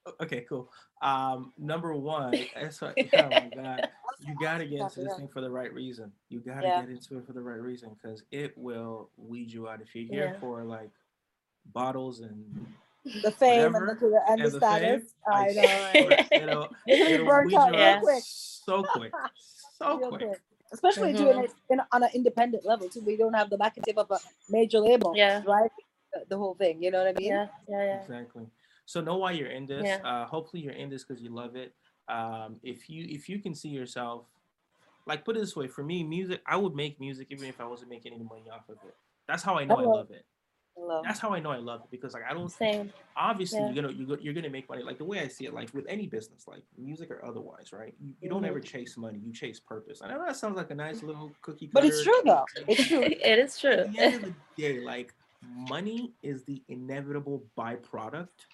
O- Okay, cool. Um, number one, that's what, oh my god, you gotta get into this thing for the right reason. You gotta Yeah. get into it for the right reason because it will weed you out if you're here Yeah. for like bottles and The fame and the, and the and the fame, status. I know. swear, right? it'll, be it'll burnt weed out you real out quick. so quick, so Real quick. quick. Especially Mhm. doing it in, on an independent level too. We don't have the back and tip of a major label, Yeah. right? The, the whole thing. You know what I mean? yeah yeah yeah Exactly. So know why you're in this. Yeah. Uh, hopefully you're in this because you love it. Um, if you if you can see yourself, like put it this way, for me, music, I would make music even if I wasn't making any money off of it. That's how I know I Hello. love it. Hello. That's how I know I love it because like I don't same obviously Yeah. you're gonna you're, you're gonna make money like the way I see it like with any business like music or otherwise right you, you don't Mhm. ever chase money you chase purpose I know that sounds like a nice little cookie But it's true though. It's true. it is true at the end of the day, like money is the inevitable byproduct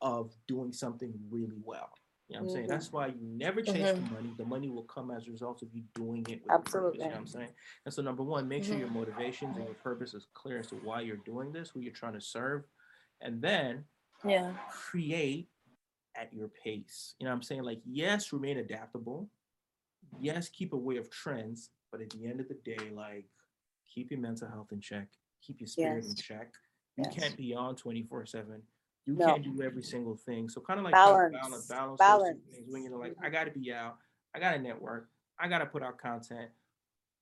of doing something really well. You know what I'm saying? Mhm. That's why you never chase the money. The money will come as a result of you doing it with Absolutely. purpose. You know what I'm saying? And so number one, make sure your motivations and your purpose is clear as to why you're doing this, who you're trying to serve. And then yeah create at your pace. You know what I'm saying? Like, yes, remain adaptable. Yes, keep aware of trends, but at the end of the day, like, keep your mental health in check, keep your spirit in check. You Yes. can't be on 24 7. You No. can't do every single thing. So, kind of like Balance. balance, balance, Balance. things when you're like. I got to be out, I got to network, I got to put out content.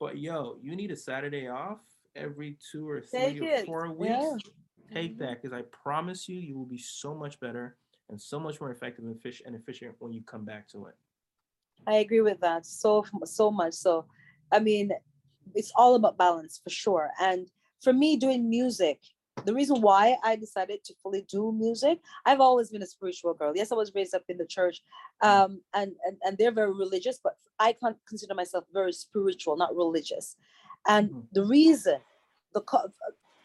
But yo, you need a Saturday off every two or three Take or it. four weeks Yeah. take mm-hmm. that because I promise you, you will be so much better and so much more effective and efficient, and efficient when you come back to it. I agree with that so so much. So, I mean, it's all about balance for sure. And for me, doing music, the reason why I decided to fully do music, I've always been a spiritual girl. Yes, I was raised up in the church, um, and and and they're very religious, but I can't consider myself very spiritual, not religious. And Mhm. the reason the co-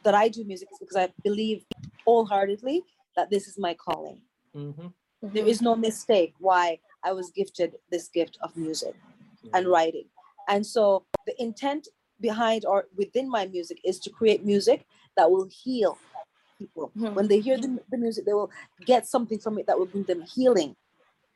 that I do music is because I believe wholeheartedly that this is my calling Mm-hmm. There Mhm. no mistake why I was gifted this gift of music and writing. And so the intent behind or within my music is to create music that will heal people. Mhm. When they hear the, the music, they will get something from it that will bring them healing.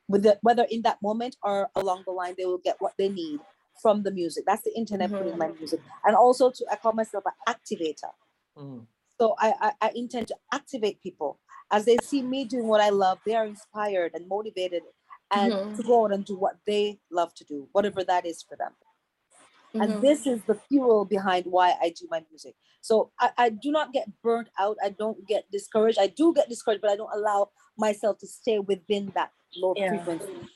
The, whether in that moment or along the line, they will get what they need from the music. That's the internet I put in my music. And also to I call myself an activator. Mm. So I, I, I intend to activate people as they see me doing what I love. They are inspired and motivated, and Mhm. to go out and do what they love to do, whatever that is for them. Mhm. And this is the fuel behind why I do my music. So I, I do not get burnt out. I don't get discouraged. I do get discouraged, but I don't allow myself to stay within that low Yeah. frequency.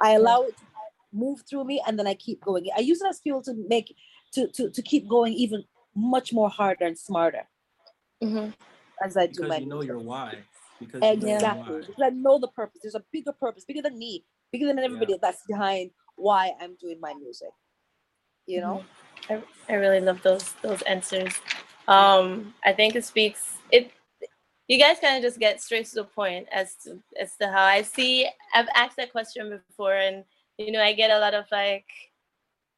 I allow it to move through me and then I keep going. I use it as fuel to make to to, to keep going even much more harder and smarter Mhm. as I do Because my you know music. your why. Because you know Exactly. why. Because I know the purpose. There's a bigger purpose, bigger than me, bigger than everybody that's behind why I'm doing my music. You know? I, I really love those those answers. Um, I think it speaks it. You guys kind of just get straight to the point as to as to how I see. I've asked that question before, and you know, I get a lot of like,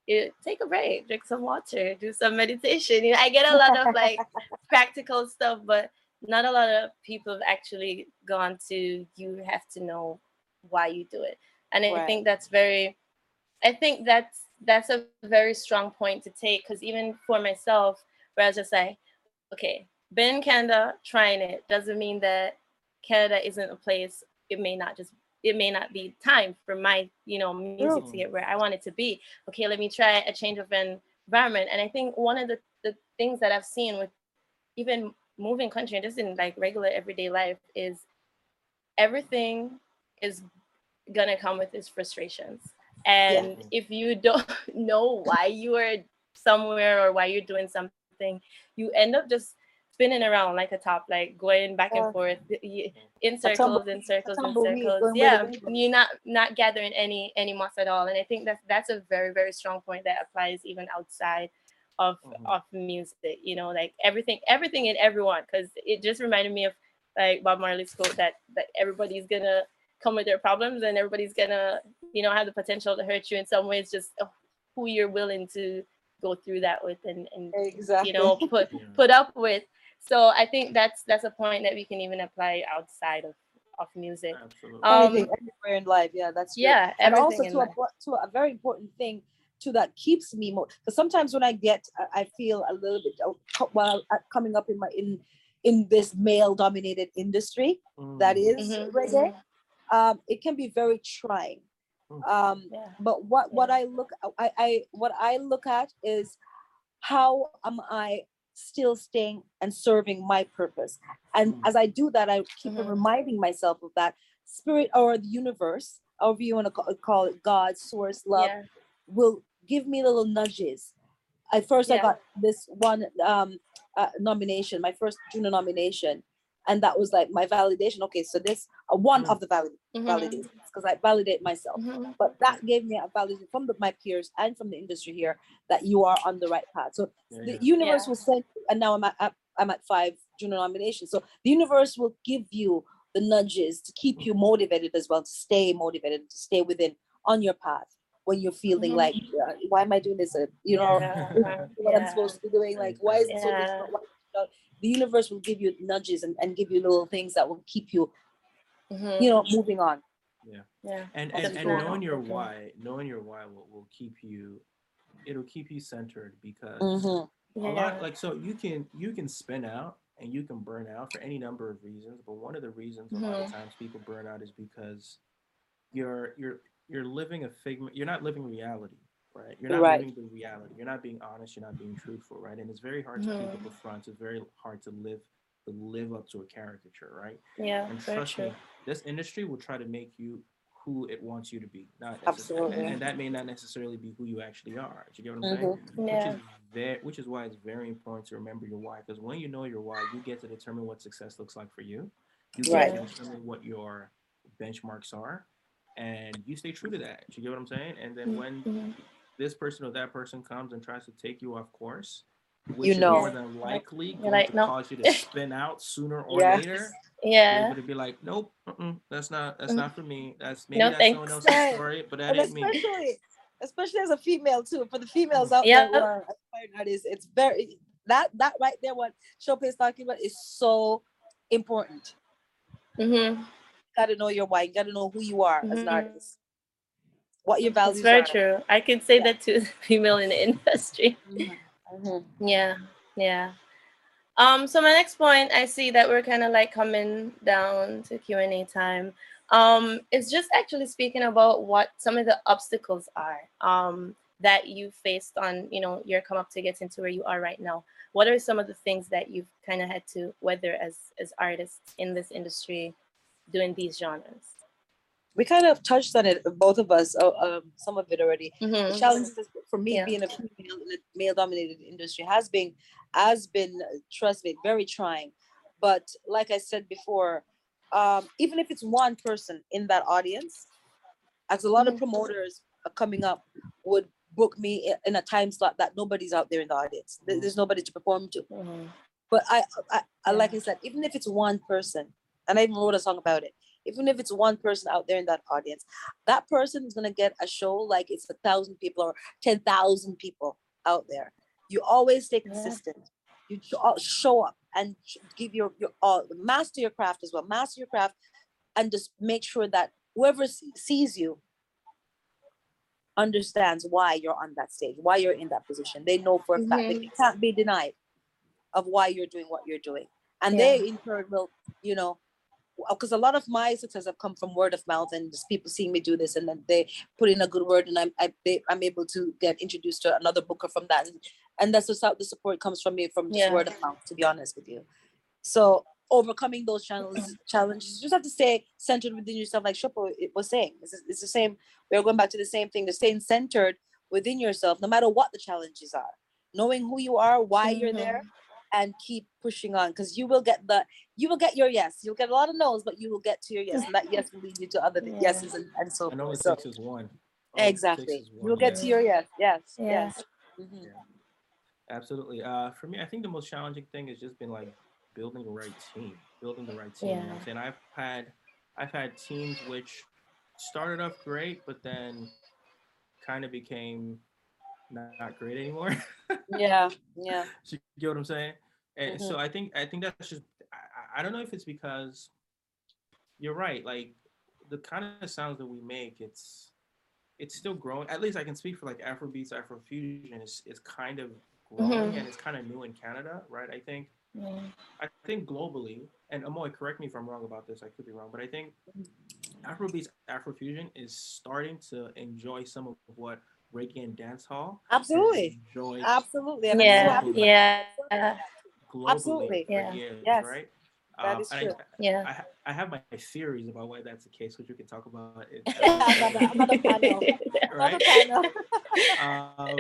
you take a break, drink some water, do some meditation. You know, I get a lot of like practical stuff, but not a lot of people have actually gone to. You have to know why you do it, and I think that's very. I think that's that's a very strong point to take because even for myself, where I was just like, okay, been in Canada, trying it doesn't mean that Canada isn't a place. It may not just it may not be time for my you know music to get where I want it to be. Okay, let me try a change of environment. And I think one of the, the things that I've seen with even moving country and just in like regular everyday life is everything is gonna come with its frustrations. And if you don't know why you are somewhere or why you're doing something, you end up just spinning around like a top, like going back Yeah. and forth in circles tumble- and circles and circles. going where the Yeah, you're not not gathering any any moss at all. And I think that's that's a very very strong point that applies even outside of Mhm. of music. You know, like everything everything and everyone, because it just reminded me of like Bob Marley's quote that that everybody's gonna come with their problems and everybody's gonna you know have the potential to hurt you in some ways just uh, who you're willing to go through that with and, and Exactly. you know put Yeah. put up with so i think that's that's a point that we can even apply outside of of music Absolutely. Um, Anything, everywhere in life. Yeah, that's true. yeah and also to a, to a very important thing too that keeps me more because sometimes when I get I- I feel a little bit while uh, coming up in my in in this male dominated industry that is mm-hmm. reggae um it can be very trying. Mm. um yeah. but what what I look I I what I look at is how am I still staying and serving my purpose? And Mm. as I do that I keep on Mhm. reminding myself of that. Spirit or the universe however you want to call it God source love yeah. will give me little nudges. At first I got this one um uh, nomination my first Juno nomination and that was like my validation okay so this uh, one of the valid Mhm, validations because I validate myself mhm, but that gave me a validation from the, my peers and from the industry here that you are on the right path. So Yeah, the yeah. universe Yeah. will send, and now I'm at, at- I'm at five Juno nominations. So the universe will give you the nudges to keep you motivated as well, to stay motivated, to stay within on your path when you're feeling Mhm. like, uh, why am I doing this? Uh, You know, yeah, this what I'm supposed to be doing. Like, why is it so difficult? Why- you know, The universe will give you nudges and, and give you little things that will keep you, Mhm, you know, moving on. yeah. And That's and, and knowing your why knowing your why will, will keep you it'll keep you centered because Mhm. a lot like so you can you can spin out and you can burn out for any number of reasons but one of the reasons a lot of Mhm. times people burn out is because you're you're you're living a figment you're not living reality right you're not Right. living the reality you're not being honest you're not being truthful right and it's very hard to keep Mhm. up a front it's very hard to live to live up to a caricature right yeah and trust true me, this industry will try to make you who it wants you to be. Not Absolutely. and, and that may not necessarily be who you actually are. Do you get what I'm saying? Mm-hmm. Yeah. Which is very, which is why it's very important to remember your why. Because when you know your why, you get to determine what success looks like for you. You get Right. to determine what your benchmarks are, and you stay true to that. Do you get what I'm saying? And then when Mhm. This person or that person comes and tries to take you off course, which You is know. more than likely going like, to no. cause you to spin out sooner or Yes. later. Yeah. able to be like, nope, that's not that's Mm. not for me. That's maybe No, that's someone else's story, but that ain't me. especially especially as a female too for the females out Yeah. there who are aspiring artists it's very that that right there what Chope is talking about is so important Mm-hmm. you got to know your why you got to know who you are as an Mhm. artist what your values It's very are true. I can say Yeah. that to female in the industry. Mhm. Mhm. Yeah, yeah. Um, so my next point, I see that we're kind of like coming down to Q and A time. Um, it's just actually speaking about what some of the obstacles are um, that you faced on, you know, your come up to get into where you are right now. What are some of the things that you've kind of had to weather as as artists in this industry, doing these genres? We kind of touched on it both of us uh, um, some of it already the Mhm. challenges is- for me Yeah. being a female in a male dominated industry has been has been trust me very trying but like i said before um, even if it's one person in that audience as a lot of Mhm. promoters are coming up would book me in a time slot that nobody's out there in the audience There- there's nobody to perform to Mhm. but I, I, I like I said, even if it's one person, and I even wrote a song about it. Even if it's one person out there in that audience, that person is gonna get a show like it's a thousand people or ten thousand people out there. You always stay Yeah. consistent. You show up and give your your all. Master your craft as well. Master your craft, and just make sure that whoever sees you understands why you're on that stage, why you're in that position. They know for a fact that Mhm. you can't be denied of why you're doing what you're doing. And Yeah. they in turn will, you know, Uh, because a lot of my success have come from word of mouth and just people seeing me do this and then they put in a good word and I'm I, they, I'm able to get introduced to another booker from that and, and that's just how the support comes from me from just Yeah. word of mouth to be honest with you. So overcoming those challenges challenges you just have to stay centered within yourself like Chope it was saying it's, it's the same we're going back to the same thing the staying centered within yourself no matter what the challenges are knowing who you are why you're mm-hmm. there. And keep pushing on because you will get the you will get your yes you'll get a lot of no's but you will get to your yes and that yes will lead you to other Yeah. yeses and, and so And only forth so six is one. Only exactly is you one, will get yeah. to your yes yes Yeah. yes Mhm. Yeah. Absolutely. Uh, for me, I think the most challenging thing has just been like building the right team, building the right team. You know I'm Yeah. saying? I've had, I've had teams which started off great, but then kind of became not, not great anymore. yeah yeah So you get what I'm saying? And Mhm. so I think, I think that's just, I, I- don't know if it's because you're right. Like the kind of sounds that we make, it's, it's still growing. At least I can speak for like Afrobeats, Afrofusion is, it's kind of growing Mhm. and it's kind of new in Canada, right? I think Yeah. I think globally, and Amoy, correct me if I'm wrong about this, I could be wrong, but I think Afrobeats, Afrofusion is starting to enjoy some of what reggae and dancehall absolutely enjoyed absolutely and I'm so Yeah. happy Yeah. globally absolutely. Yeah. years, Yes. right? That Um, is true. I, Yeah. I, I have my theories about why that's the case, which we can talk about. It, Another- another panel. right? Another panel. um,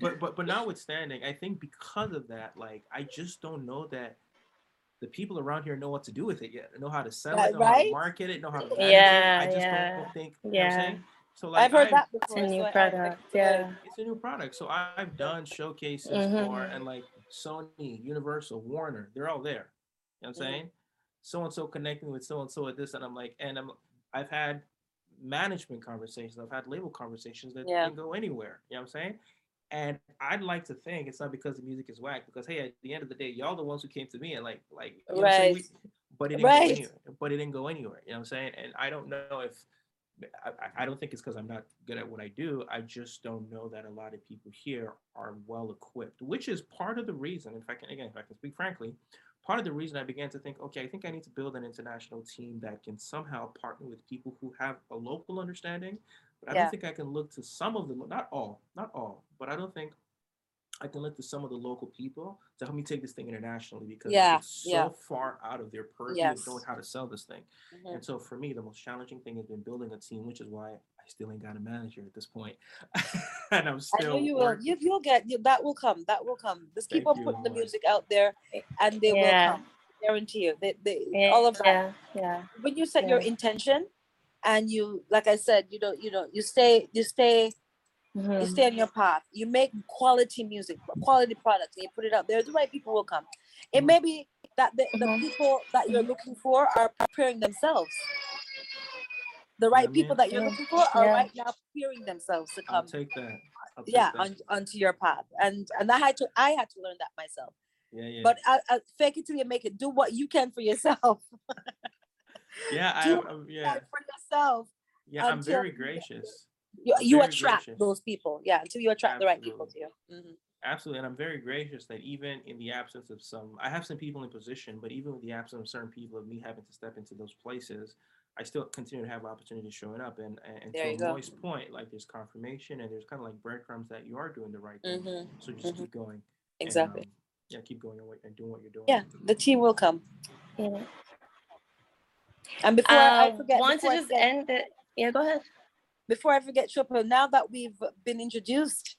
but but but notwithstanding, I think because of that, like I just don't know that the people around here know what to do with it yet. Know how to sell it, know how to right? market it, know how to manage Yeah, it. I just yeah, don't think. You know what I'm yeah. saying? So like I've heard I've- that It's before a new so I- I- I- product. Yeah. it's a new product. So I- I've done showcases for Mhm. and like Sony, Universal, Warner, they're all there. You know what I'm Mhm. saying? So and so connecting with so and so at this, and I'm like, and I'm I've had management conversations, I've had label conversations that Yeah. didn't go anywhere. You know what I'm saying? And I'd like to think it's not because the music is whack, because hey, at the end of the day, y'all the ones who came to me and like like you know what Right. We- but it didn't Right. go anywhere. But it didn't go anywhere. You know what I'm saying? And I don't know if I, I- I don't think it's because I'm not good at what I do. I just don't know that a lot of people here are well equipped, which is part of the reason. In fact, again, if I can speak frankly, part of the reason I began to think, okay, I think I need to build an international team that can somehow partner with people who have a local understanding. But I Yeah. don't think I can look to some of them, not all, not all, but I don't think I can look to some of the local people to help me take this thing internationally because Yeah, it's so yeah. far out of their purview Yes. of knowing how to sell this thing. Mhm. And so for me, the most challenging thing has been building a team, which is why I still ain't got a manager at this point. and I'm still. I know you will. You, you'll get you, that will come. That will come. Just keep Thank on putting the Lord. music out there, and they Yeah. will come. Guarantee you. They, they, Yeah. all of that. Yeah. Yeah. When you set your intention, and you, like I said, you don't, you know, you stay, you stay, you Mhm. stay on your path. You make quality music, quality products, and you put it out there. The right people will come. It may be that the, the Mhm. people that you're looking for are preparing themselves. The right Yeah, people that you're Yeah. looking for are Yeah. right now preparing themselves to I'll come, take that. I'll take yeah, that. on, onto your path. And and I had to I had to learn that myself. yeah, yeah. But I, I, fake it till you make it. Do what you can for yourself. yeah, I, do I'm, yeah, for yourself. yeah. I'm until very you gracious. You, you attract gracious. those people. Yeah, until you attract the right people to you. Mhm. Absolutely, and I'm very gracious that even in the absence of some, I have some people in position, but even with the absence of certain people, of me having to step into those places, I still continue to have opportunities showing up. And and, and There to you a go. Amoy's point, like there's confirmation and there's kind of like breadcrumbs that you are doing the right thing. Mhm. So just Mhm. keep going. and, Exactly. um, yeah, keep going and, doing what you're doing. Yeah, the team will come. Yeah. And before I Um, forget, want to before I just end it. Yeah, go ahead. Before I forget, Triple, now that we've been introduced,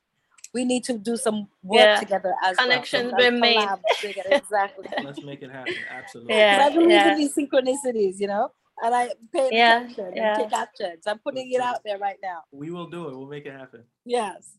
we need to do some work Yeah. together as Connections well. So been made. together, Exactly. Let's make it happen. Absolutely. Yeah. 'Cause I believe yeah. in these synchronicities, you know, and I pay Yeah, attention yeah. and take action. So I'm putting it out there right now. We will do it. We'll make it happen. Yes.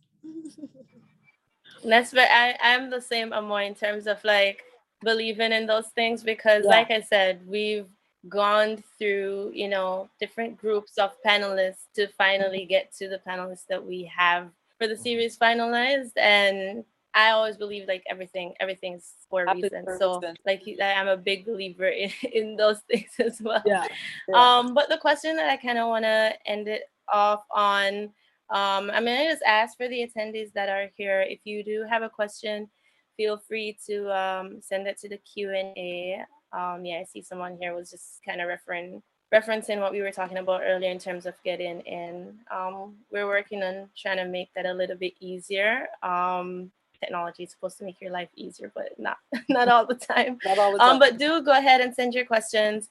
That's but I, I'm the same Amoy in terms of like believing in those things because Yeah. like I said, we've gone through, you know, different groups of panelists to finally get to the panelists that we have for the Mhm. series finalized. And I always believe like everything, everything's for a reason. So like I'm a big believer in, in those things as well. Yeah. yeah. Um, but the question that I kind of want to end it off on, um, I'm gonna just ask for the attendees that are here. If you do have a question, feel free to um, send it to the Q and A. Um, yeah, I see someone here was just kind of referring referencing what we were talking about earlier in terms of getting in. Um, we're working on trying to make that a little bit easier. Um, technology is supposed to make your life easier, but not not all the time. Not all the Um, but do go ahead and send your questions.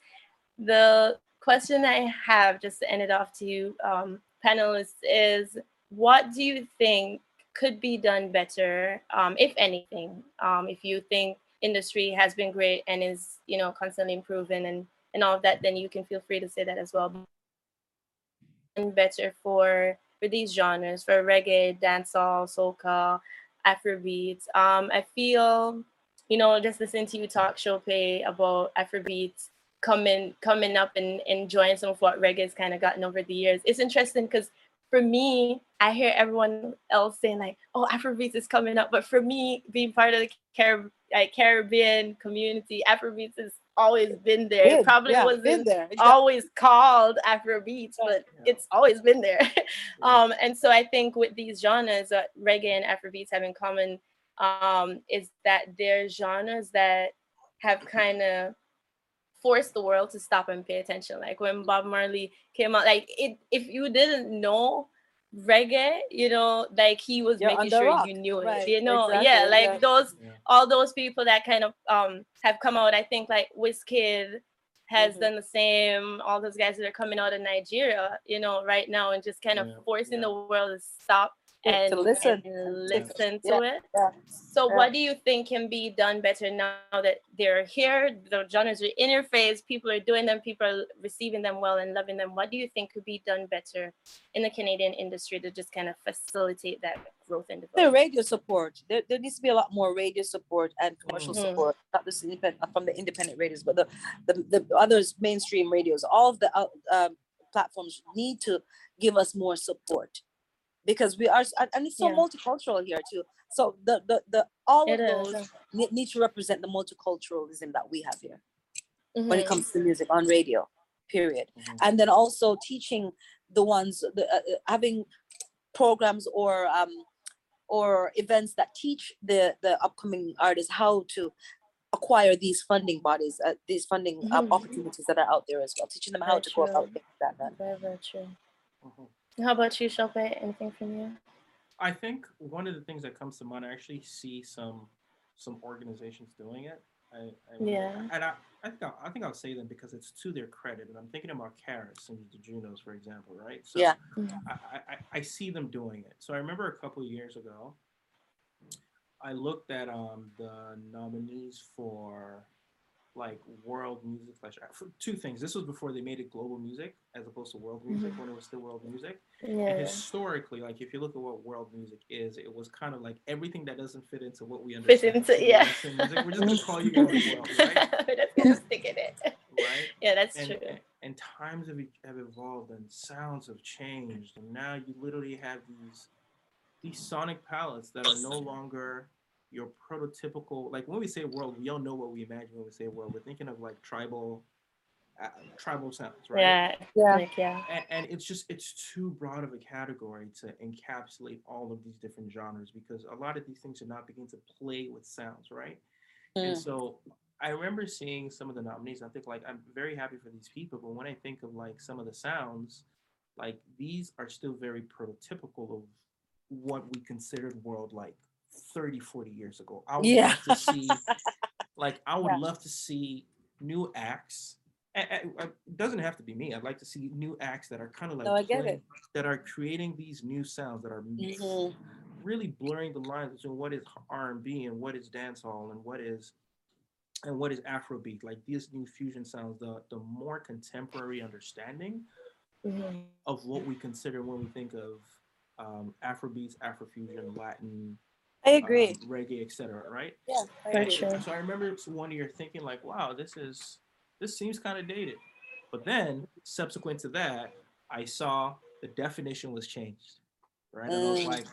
The question I have, just to end it off to you, um, panelists, is what do you think could be done better, um, if anything? Um, if you think industry has been great and is, you know, constantly improving and and all of that, then you can feel free to say that as well. And better for for these genres, for reggae, dancehall, soca, Afrobeats. Um, I feel you know, just listening to you talk, Chope, about Afrobeats coming coming up and enjoying some of what reggae's kind of gotten over the years. It's interesting because for me, I hear everyone else saying like, "Oh, Afrobeats is coming up," but for me, being part of the Carib- like Caribbean community, Afrobeats has always been there. Been, it probably yeah, wasn't. Exactly. always called Afrobeats, but Yeah. it's always been there. Um, and so I think with these genres that reggae and Afrobeats have in common um, is that they're genres that have kind of forced the world to stop and pay attention. Like when Bob Marley came out, like it, if you didn't know reggae, you know, like he was You're making sure rock. you knew it. You know, exactly, yeah, like yeah. those Yeah. all those people that kind of um have come out. I think like Wizkid has Mhm. done the same. All those guys that are coming out of Nigeria, you know, right now, and just kind of Yeah, forcing yeah. the world to stop To- and to listen. and Yeah. listen to Yeah, it. yeah, So, yeah. what do you think can be done better now that they're here? The genres are in your face. People are doing them. People are receiving them well and loving them. What do you think could be done better in the Canadian industry to just kind of facilitate that growth and the radio support. There, there needs to be a lot more radio support and commercial Mhm. support, not just independent from the independent radios, but the the, the others mainstream radios. All of the uh, um, platforms need to give us more support because we are, and, and it's so Yeah. multicultural here too. So the the, the all It of is. those need, need to represent the multiculturalism that we have here when it Mhm. comes to music on radio. Period Mhm. and then also teaching the ones the, uh, uh, having programs or um or events that teach the the upcoming artists how to acquire these funding bodies uh, these funding uh, Mhm. opportunities that are out there as well teaching them how Very to go about true. getting that Very, very true. How about you, Chope? Anything from you? I think one of the things that comes to mind, I actually see some some organizations doing it. I, I Yeah. and I, I think I'll, I think I'll say them because it's to their credit, and I'm thinking about CARAS and the Junos, for example, right? So Yeah. Mhm. I, I, I- I see them doing it. So I remember a couple years ago, I looked at um the nominees for like world music slash for two things. This was before they made it global music as opposed to world music Mhm. when it was still world music. Yeah. And historically, like if you look at what world music is, it was kind of like everything that doesn't fit into what we understand. into- yeah. Music. We're just gonna call you guys world, right? We're just gonna stick in it. Right? Yeah, that's and, true. and, and times have, have evolved and sounds have changed and now you literally have these these sonic palettes that are no longer your prototypical like when we say world we all know what we imagine when we say world we're thinking of like tribal uh, tribal sounds right Yeah. Yeah. Like yeah. and, and it's just it's too broad of a category to encapsulate all of these different genres because a lot of these things are not beginning to play with sounds right and Mm. so I remember seeing some of the nominees. I think like I'm very happy for these people, but when I think of like some of the sounds, like these are still very prototypical of what we considered world like 30, 40 years ago. I would Yeah. love to see like I would Yeah. love to see new acts. And, and, uh, it doesn't have to be me. I'd like to see new acts that are kind of like No, I get playing- it. that are creating these new sounds that are Mhm. really blurring the lines between what is R&B and what is dancehall and what is and what is Afrobeat. Like these new fusion sounds, the the more contemporary understanding Mhm. of what we consider when we think of um, Afrobeats, Afrofusion, Latin, I agree. um, reggae, etc. Right? yeah, I For sure. So I remember one year thinking like, wow, this is this seems kind of dated. But then subsequent to that, I saw the definition was changed. Right? And I was Mm. like,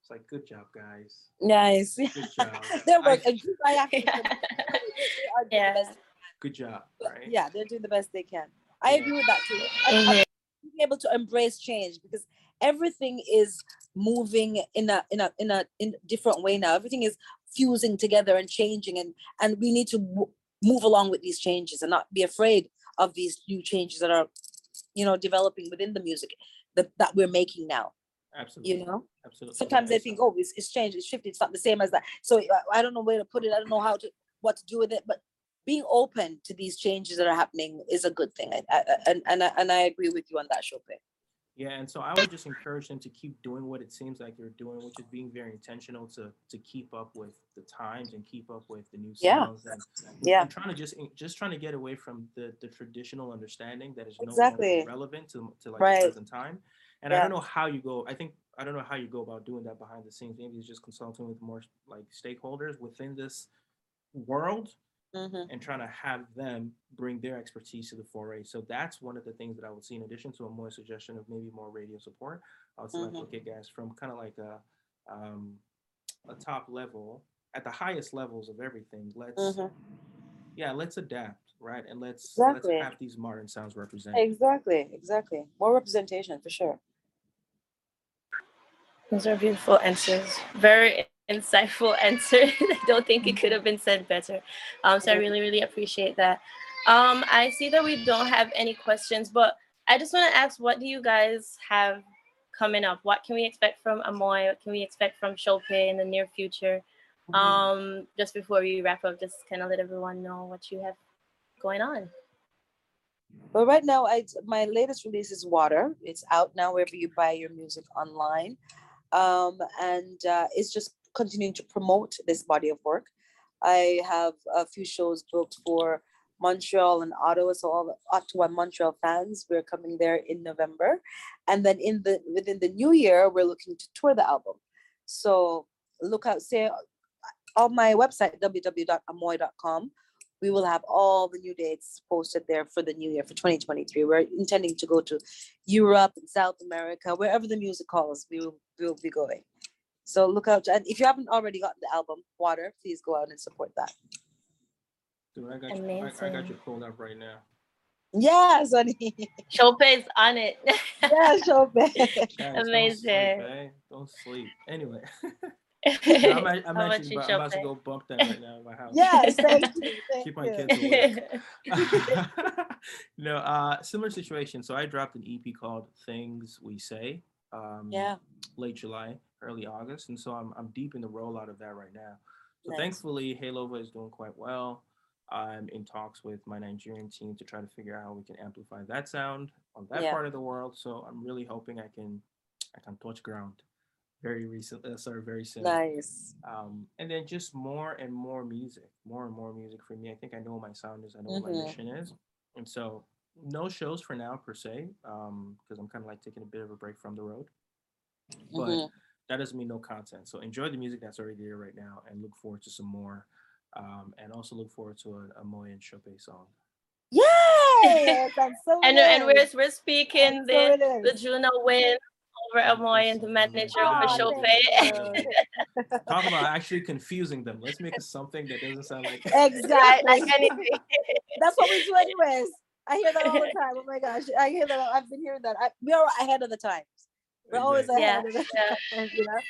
it's like, good job, guys. Nice. Good job. They're I- working. I have Yeah. they are doing Yeah. the best. good job. Right? Yeah, they're doing the best they can. I Yeah. agree with that too. I- I- Mhm. being able to embrace change because everything is moving in a in a in a in different way now. Everything is fusing together and changing, and and we need to mo- move along with these changes and not be afraid of these new changes that are, you know, developing within the music that that we're making now. Absolutely. You know, Absolutely. sometimes they think, oh, it's, it's changed, it's shifted, it's not the same as that. So I, don't know where to put it. I don't know how to what to do with it, but being open to these changes that are happening is a good thing. I, I, and and I, and I agree with you on that, Chope. Yeah, and so I would just encourage them to keep doing what it seems like they're doing, which is being very intentional to to keep up with the times and keep up with the new Yeah. sounds and, Yeah. and trying to just eh, just trying to get away from the the traditional understanding that is no Exactly. relevant to to like Right. the present time. And I don't know how you go. I think I don't know how you go about doing that behind the scenes. Maybe it's just consulting with more like stakeholders within this world Mm-hmm. and trying to have them bring their expertise to the foray. So that's one of the things that I would see in addition to a more suggestion of maybe more radio support. I would say Mhm. like, okay, guys, from kind of like a um, a top level at the highest levels of everything. Let's Mhm. yeah, let's adapt, right? And let's Exactly. let's have these modern sounds represented. Exactly, exactly. More representation for sure. Those are beautiful answers. Very insightful answer. I don't think it could have been said better. Um, so I really, really appreciate that. Um, I see that we don't have any questions, but I just want to ask, what do you guys have coming up? What can we expect from Amoy? What can we expect from Chope in the near future? Mhm. Um, just before we wrap up, just kind of let everyone know what you have going on. But right now, I my latest release is Water. It's out now wherever you buy your music online, um, and uh, it's just continuing to promote this body of work. I have a few shows booked for Montreal and Ottawa, so all the Ottawa Montreal fans, we're coming there in November, and then in the within the new year, we're looking to tour the album. So look out, say on my website www.amoy.com we will have all the new dates posted there for the new year for 2023. We're intending to go to Europe and South America, wherever the music calls, we will, we will be going. So look out. And if you haven't already gotten the album, Water, please go out and support that. Dude, I got you. I, I got you pulled up right now. Yes, honey. Chope is on it. yeah, Chope. Guys, don't sleep, Amazing. eh? Don't sleep. Anyway, no, How I'm, a- I'm about actually about, I'm about to go bump that right now in my house. yes, thank you. Thank Keep my you. kids away. no, uh, similar situation. So I dropped an EP called "Things We Say." Um, Yeah. Late July, early August, and so I'm I'm deep in the rollout of that right now. So Nice. thankfully, Halova is doing quite well. I'm in talks with my Nigerian team to try to figure out how we can amplify that sound on that Yeah. part of the world. So I'm really hoping I can I can touch ground very recent. Uh, sorry, very soon. Nice. Um, and then just more and more music, more and more music for me. I think I know what my sound is. I know what my Mhm. mission is, and so no shows for now per se, um, because I'm kind of like taking a bit of a break from the road. But Mhm. That doesn't mean no content. So enjoy the music that's already there right now, and look forward to some more. Um, and also look forward to a, Amoy and Chope song. Yay! That's so And and we're we're speaking That's so the the. Juno win over Amoy and the manager over Aw, Chope. thank. Talk about actually confusing them. Let's make it something that doesn't sound like. Exactly. like anything. That's what we do anyways. I hear that all the time. Oh my gosh. I hear that. I've been hearing that. I, we are ahead of the times. We're always Exactly. ahead Yeah, of yeah. you know?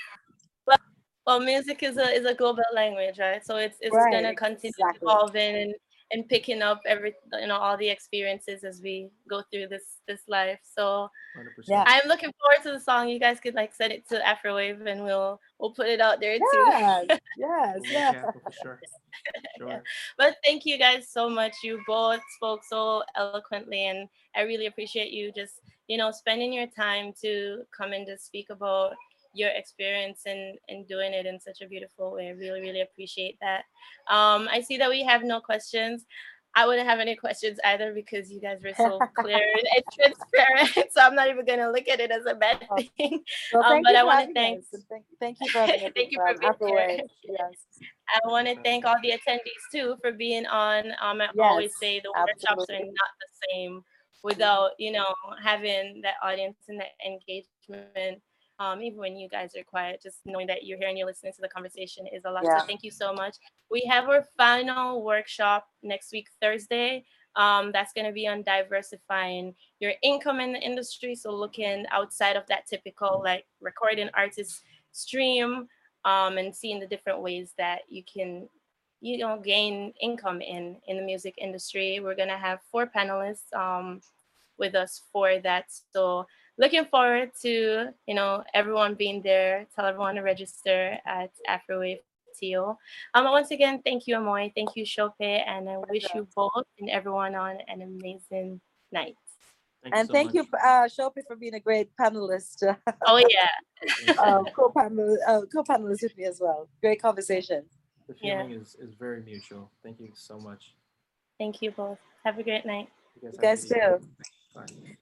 Well, music is a is a global language, right? So it's it's Right, gonna continue exactly. evolving and and picking up every you know all the experiences as we go through this this life. So 100%. Yeah. I'm looking forward to the song. You guys could like send it to Afrowave and we'll we'll put it out there too. Yes, yes, We'll make it yes. happen for sure. Sure. But thank you guys so much. You both spoke so eloquently, and I really appreciate you just, you know, spending your time to come and to speak about your experience and, and doing it in such a beautiful way. I really, really appreciate that. Um, I see that we have no questions. I wouldn't have any questions either because you guys were so clear and transparent. So I'm not even gonna look at it as a bad Oh. thing. Well, Um, but I wanna thank- Thank, thank you for. Thank you for being here. Yes. I want to thank all the attendees too for being on. Um, I always say the workshops are not the same without you know having that audience and that engagement. Um, even when you guys are quiet, just knowing that you're here and you're listening to the conversation is a lot. Yeah. So thank you so much. We have our final workshop next week, Thursday. Um, that's going to be on diversifying your income in the industry. So looking outside of that typical like recording artist stream um, and seeing the different ways that you can you know gain income in in the music industry we're going to have four panelists um, with us for that so looking forward to you know everyone being there tell everyone to register at afrowave TO. Um, once again, thank you, Amoy. Thank you, Chope, and I wish you both and everyone on an amazing night. And so thank you, much. uh, Chope, for being a great panelist, Oh yeah, uh, co-panel, uh, co-panelist with me as well. Great conversation. The Yeah. feeling is, is very mutual. Thank you so much. thank you both. Have a great night. You guys, You guys too. Bye.